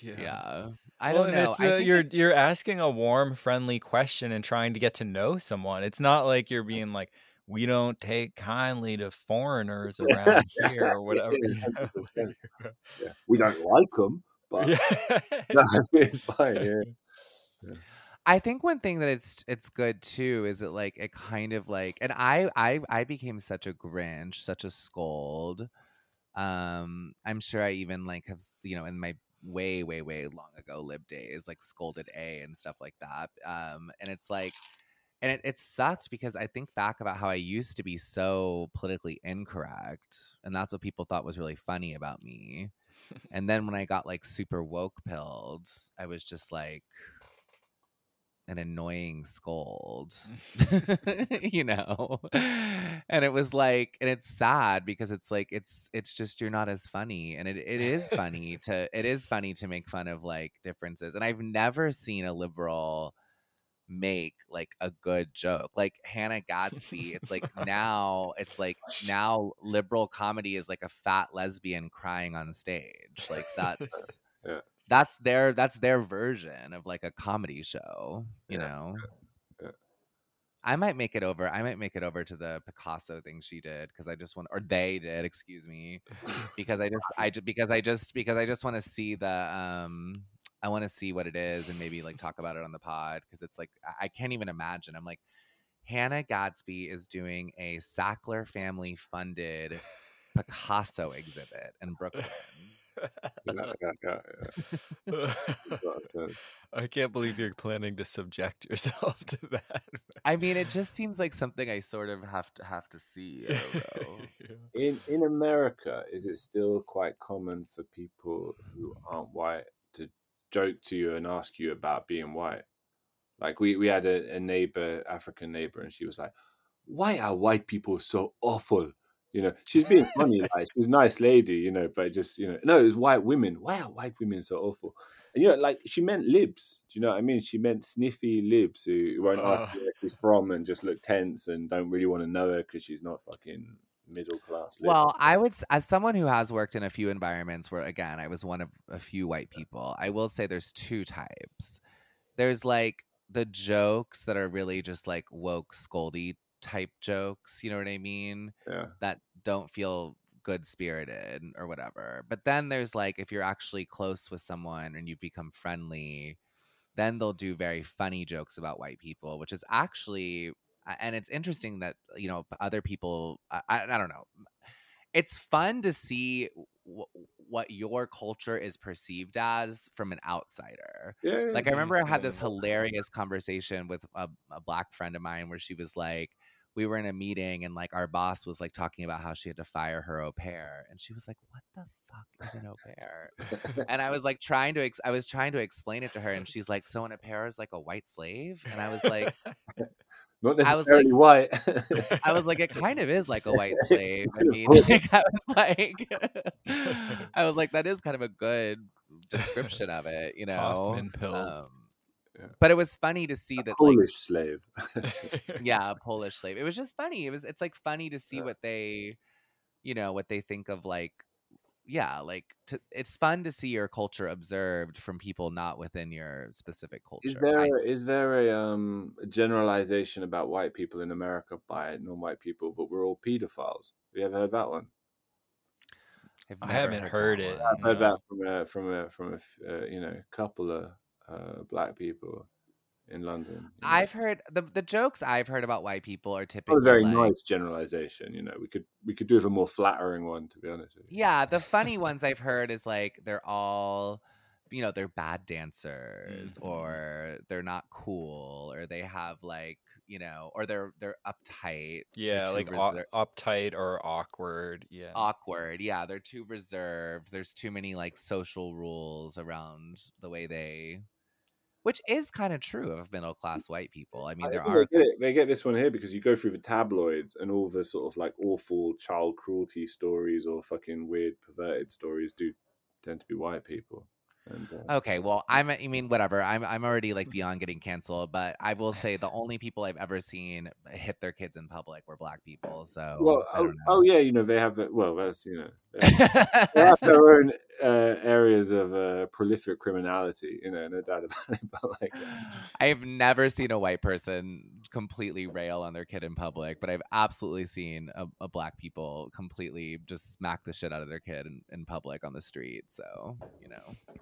yeah. yeah. I Well, don't and know. It's, I uh, think you're it- you're asking a warm, friendly question and trying to get to know someone. It's not like you're being like, "We don't take kindly to foreigners around here" or whatever. Yeah, you know? 100%. Yeah. We don't like them, but Yeah. no, it's fine. Yeah. I think one thing that it's it's good too is that like it kind of like and I I I became such a Grinch, such a scold. Um, I'm sure I even like have you know in my way way way long ago lib days like scolded A and stuff like that. Um, and it's like and it, it sucked because I think back about how I used to be so politically incorrect, and that's what people thought was really funny about me. and then when I got like super woke pilled, I was just like an annoying scold, mm. you know. And it was like, and it's sad because it's like it's it's just you're not as funny, and it it is funny to it is funny to make fun of like differences, and I've never seen a liberal make like a good joke like hannah gadsby it's like now it's like now liberal comedy is like a fat lesbian crying on stage like that's Yeah. That's their that's their version of like a comedy show you Yeah, know yeah. i might make it over i might make it over to the picasso thing she did because i just want or they did excuse me because i just i just because i just because i just want to see the um i want to see what it is and maybe like talk about it on the pod because it's like I- i can't even imagine i'm like hannah gadsby is doing a sackler family funded picasso exhibit in brooklyn Yeah, yeah, yeah, yeah. I can't believe you're planning to subject yourself to that. i mean it just seems like something i sort of have to have to see I. Yeah. In in America, is it still quite common for people who aren't white to joke to you and ask you about being white? Like we we had a, a neighbor, African neighbor, and she was like, "Why are white people so awful?" You know, she's being funny, like she's a nice lady, you know, but just you know, no, it's white women. Why are white women so awful? And you know, like she meant libs. Do you know what I mean? She meant sniffy libs who won't ask Oh. you where she's from and just look tense and don't really want to know her because she's not fucking middle class. lib. Well, I would, as someone who has worked in a few environments where, again, I was one of a few white people, I will say there's two types. There's like the jokes that are really just like woke, scoldy type jokes, you know what I mean? yeah. That don't feel good spirited or whatever. But then there's like, if you're actually close with someone and you become friendly, then they'll do very funny jokes about white people, which is actually, and it's interesting that, you know, other people, I, I, don't know it's fun to see w- what your culture is perceived as from an outsider. Yeah, Like I remember I had this hilarious conversation with a, a black friend of mine where she was like, we were in a meeting and like our boss was like talking about how she had to fire her au pair, and she was like, "What the fuck is an au pair?" and I was like trying to, ex- I was trying to explain it to her, and she's like, "So an au pair is like a white slave?" And I was like, not I was like- necessarily white. I was like, it kind of is like a white slave. I mean, like, I was like, I was like, that is kind of a good description of it, you know. Hoffman pilled. Um, Yeah. But it was funny to see that, like, Polish slave. yeah, a Polish slave. It was just funny. It was. It's like funny to see Yeah. what they, you know, what they think of like. Yeah, like to, it's fun to see your culture observed from people not within your specific culture. Is there I- is there a um generalization about white people in America by non-white people, but we're all pedophiles? Have you ever heard that one? I've I haven't heard that it. I've heard No. that from a from a from a uh, you know couple of uh, black people in London. you know. I've heard the the jokes I've heard about white people are not typically a very like, nice generalization. You know, we could we could do with a more flattering one, to be honest with you. Yeah, the funny ones I've heard is like they're all, you know, they're bad dancers Mhm. or they're not cool or they have like, you know, or they're they're uptight. they're Yeah, like res- they're uptight or awkward. Yeah. awkward. Yeah, they're too reserved. There's too many like social rules around the way they which is kind of true of middle class white people. I mean, I there are they get, they get this one here because you go through the tabloids and all the sort of like awful child cruelty stories or fucking weird perverted stories do tend to be white people. And uh, Okay, well, I'm I mean whatever. I'm I'm already like beyond getting canceled, but I will say the only people I've ever seen hit their kids in public were black people. So well, oh, oh yeah, you know they have. Well, that's you know they have, their own uh, areas of uh, prolific criminality. You know, no doubt about it. But like, I've never seen a white person completely rail on their kid in public, but I've absolutely seen a, a black people completely just smack the shit out of their kid in, in public on the street. So you know,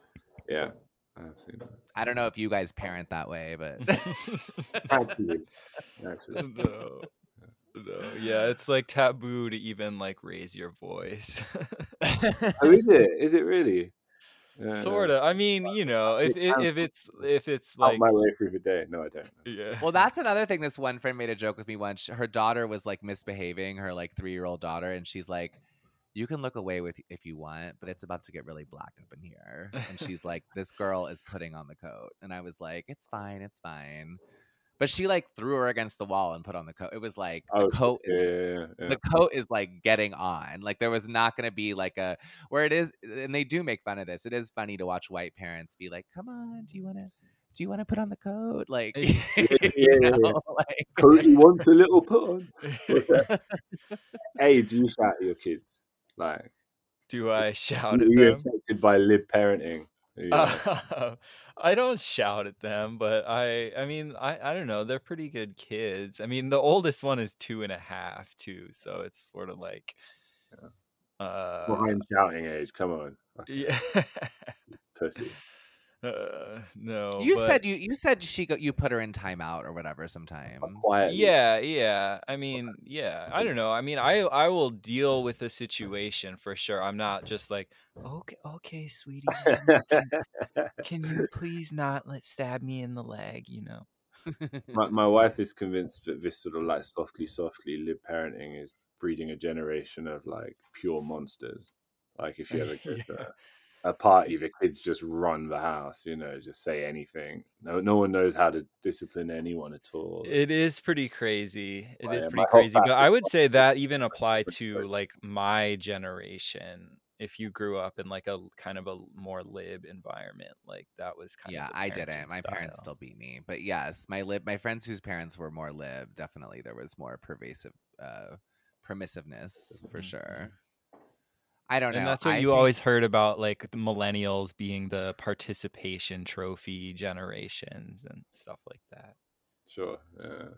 yeah, I've seen that. I don't know if you guys parent that way, but Actually, actually. no. No. Yeah, it's like taboo to even like raise your voice. Oh, is it? Is it really? Yeah, sort of. I mean, you know, if if, if it's if it's Out like my way through the day. No, I don't. yeah. Well, that's another thing. This one friend made a joke with me once. Her daughter was like misbehaving, her like three year old daughter, and she's like, "You can look away with if you want, but it's about to get really black up in here." And she's like, "This girl is putting on the coat," and I was like, "It's fine, it's fine." But she like threw her against the wall and put on the coat. It was like the Oh, coat. yeah, yeah, yeah. The coat is like getting on. Like there was not going to be like a where it is, and they do make fun of this. It is funny to watch white parents be like, "Come on, do you want to, do you want to put on the coat?" Like, Yeah, you yeah, yeah. know, like Cody wants a little put on. What's that? Hey, do you shout at your kids? Like, Do I shout are at you them? affected by lib parenting? Like, Uh, I don't shout at them, but I I mean I I don't know. They're pretty good kids. I mean, the oldest one is two and a half too, so it's sort of like uh behind shouting age? Come on, fucking yeah. pussy. Uh, no, You but- said you you said she go, you put her in timeout or whatever sometimes. Yeah yeah i mean yeah i don't know i mean i i will deal with the situation for sure i'm not just like okay okay sweetie can you please not let stab me in the leg you know my, my wife is convinced that this sort of like softly, softly lib parenting is breeding a generation of like pure monsters. Like if you ever go to Yeah. A, party, the kids just run the house, you know, just say anything. No, no one knows how to discipline anyone at all. it is pretty crazy It Oh, is yeah, pretty crazy but i would say that even apply to like my generation if you grew up in like a kind of a more lib environment like that was kind yeah, of yeah, I didn't. My parents still beat me, but yes, my lib my friends whose parents were more lib, definitely there was more pervasive uh permissiveness for Mhm, sure. I don't know. and that's what I you think- always heard about like the millennials being the participation trophy generations and stuff like that Sure. Yeah.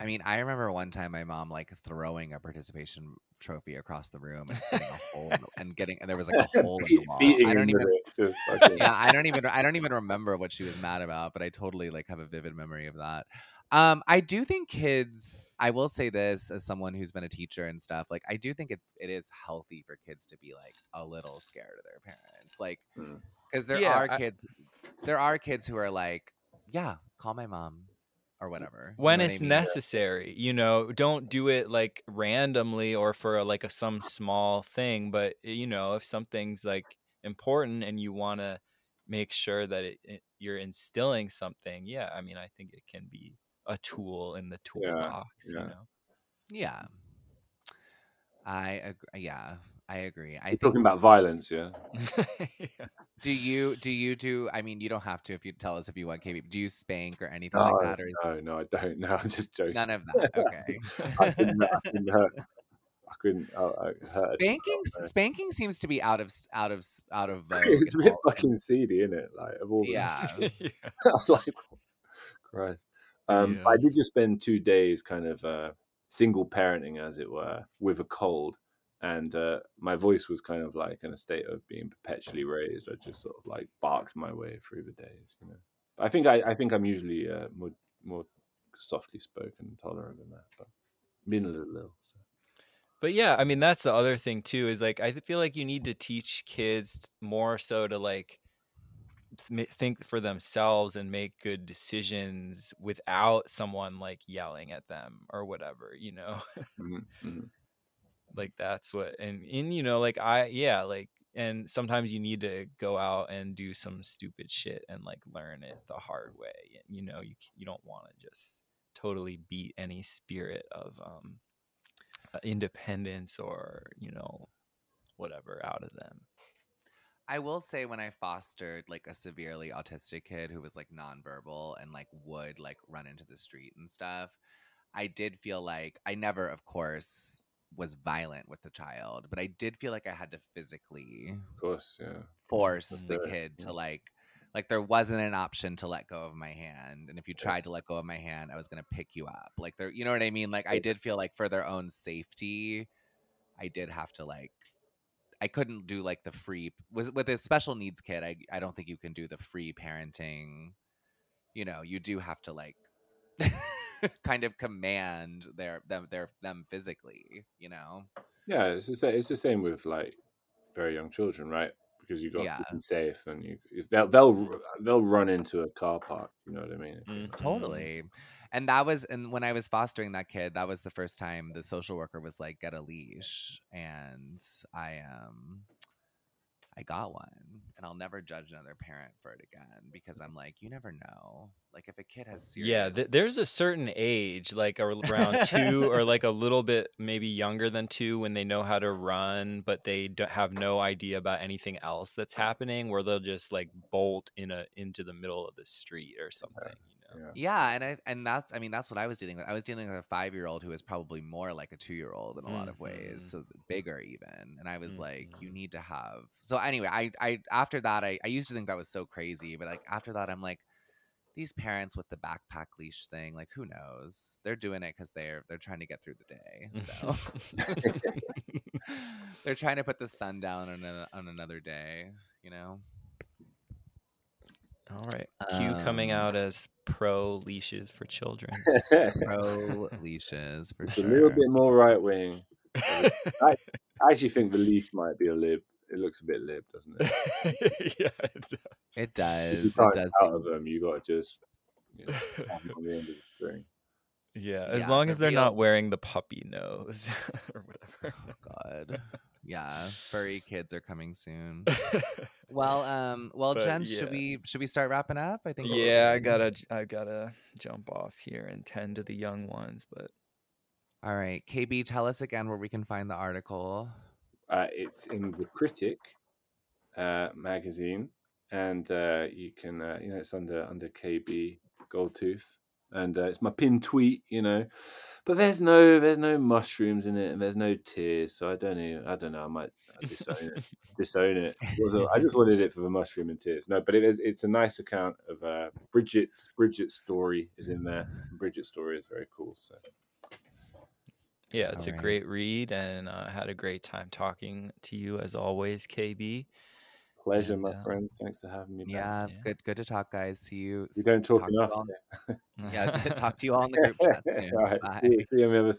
I mean, I remember one time my mom like throwing a participation trophy across the room and getting a hole in the- and getting and there was like a hole in the wall. I don't even with it, just fucking- yeah, I don't even I don't even remember what she was mad about, but I totally like have a vivid memory of that. Um, I do think kids. I will say this as someone who's been a teacher and stuff. Like, I do think it's it is healthy for kids to be like a little scared of their parents, like because there Yeah, are I- kids. There are kids who are like, yeah, call my mom or whatever you when know what I it's mean? necessary you know don't do it like randomly or for like a some small thing but eh, you know if something's like important and you want to make sure that it, it- you're instilling something yeah i mean i think it can be a tool in the toolbox yeah. you know Yeah, I agree. Yeah, I agree. I We're think talking about violence, yeah. Yeah. Do you do you do? I mean, you don't have to if you tell us if you want, KB. Do you spank or anything No, like that, or is no, no, I don't. No, I'm just joking. none of that? Okay. I couldn't, I couldn't hurt. I couldn't. I, I hurt a child, spanking no. spanking seems to be out of out of out of vogue. Uh, it's a bit fucking seedy, isn't it? Like of all the Yeah. Yeah. I was like, Christ. Um, Yeah. I did just spend two days kind of uh, single parenting, as it were, with a cold. and uh, my voice was kind of like in a state of being perpetually raised. I just sort of like barked my way through the days, you know. I think I, I think I'm usually uh, more more softly spoken and tolerant than that, but being a little ill. So. But yeah, I mean that's the other thing too is like I feel like you need to teach kids more so to like th- think for themselves and make good decisions without someone like yelling at them or whatever, you know. Mhm, mhm. like that's what and and you know like I yeah, like and sometimes you need to go out and do some stupid shit and like learn it the hard way. You know, you you don't want to just totally beat any spirit of um uh, independence or, you know, whatever out of them. I will say when I fostered like a severely autistic kid who was like nonverbal and like would like run into the street and stuff, I did feel like I never, of course, was violent with the child, but I did feel like I had to physically Of course, yeah. force the kid to like like there wasn't an option to let go of my hand and if you tried to let go of my hand i was going to pick you up like there you know what i mean? Like i did feel like for their own safety i did have to like i couldn't do like the free with with a special needs kid i i don't think you can do the free parenting you know you do have to like kind of command their them their them physically you know Yeah, it's the same. It's the same with like very young children, right? Because you got to keep them safe, and you they'll they'll they'll run into a car park. You know what I mean? Mhm. Totally. And that was and when I was fostering that kid, that was the first time the social worker was like, get a leash. And I um I got one. And I'll never judge another parent for it again because I'm like, you never know. Like if a kid has serious Yeah, th- there's a certain age, like around two or like a little bit maybe younger than two, when they know how to run, but they don't have no idea about anything else that's happening, where they'll just like bolt in a into the middle of the street or something. Yeah. Yeah, and I and that's I mean that's what I was dealing with. I was dealing with a five year old who was probably more like a two year old in a lot of ways, Mhm. so bigger even. And I was like, you Mhm. need to have. So anyway, I I after that I I used to think that was so crazy, but like after that I'm like, these parents with the backpack leash thing, like who knows? They're doing it because they're they're trying to get through the day. So they're trying to put the sun down on a, on another day, you know. All right, Q coming Um, out as pro leashes for children. Pro leashes for it's sure. a little bit more right wing. I actually think the leash might be a lib. It looks a bit lib, doesn't it? yeah, it does. It If you does. It does. out seem- of them, you got to just you know, on the end of the string. Yeah, as Yeah, long as they're real- not wearing the puppy nose or whatever. Oh God. Yeah, furry kids are coming soon. Well, um, well, But, Jen, should we should we start wrapping up? I think. yeah, I gotta I gotta jump off here and tend to the young ones, but All right, KB, tell us again where we can find the article. Uh, it's in the Critic uh, magazine, and uh, you can uh, you know it's under under KB Goldtooth, and uh, it's my pinned tweet, you know. But there's no there's no mushrooms in it, and there's no tears, so I don't know. I don't know. I might disown it. disown it. It a- I just wanted it for the mushroom and tears. No, but it is it's a nice account of uh, Brigitte's Brigitte's story is in there. Brigitte's story is very cool. So yeah, it's a Alright. great read, and uh, I had a great time talking to you as always, KB. Pleasure, my uh, friend. Thanks for having me. back. Yeah, Yeah. good good to talk, guys. See you. We don't talk to you enough. all- Yeah, talk to you all in the group chat. All right. Bye. See you- see you on the other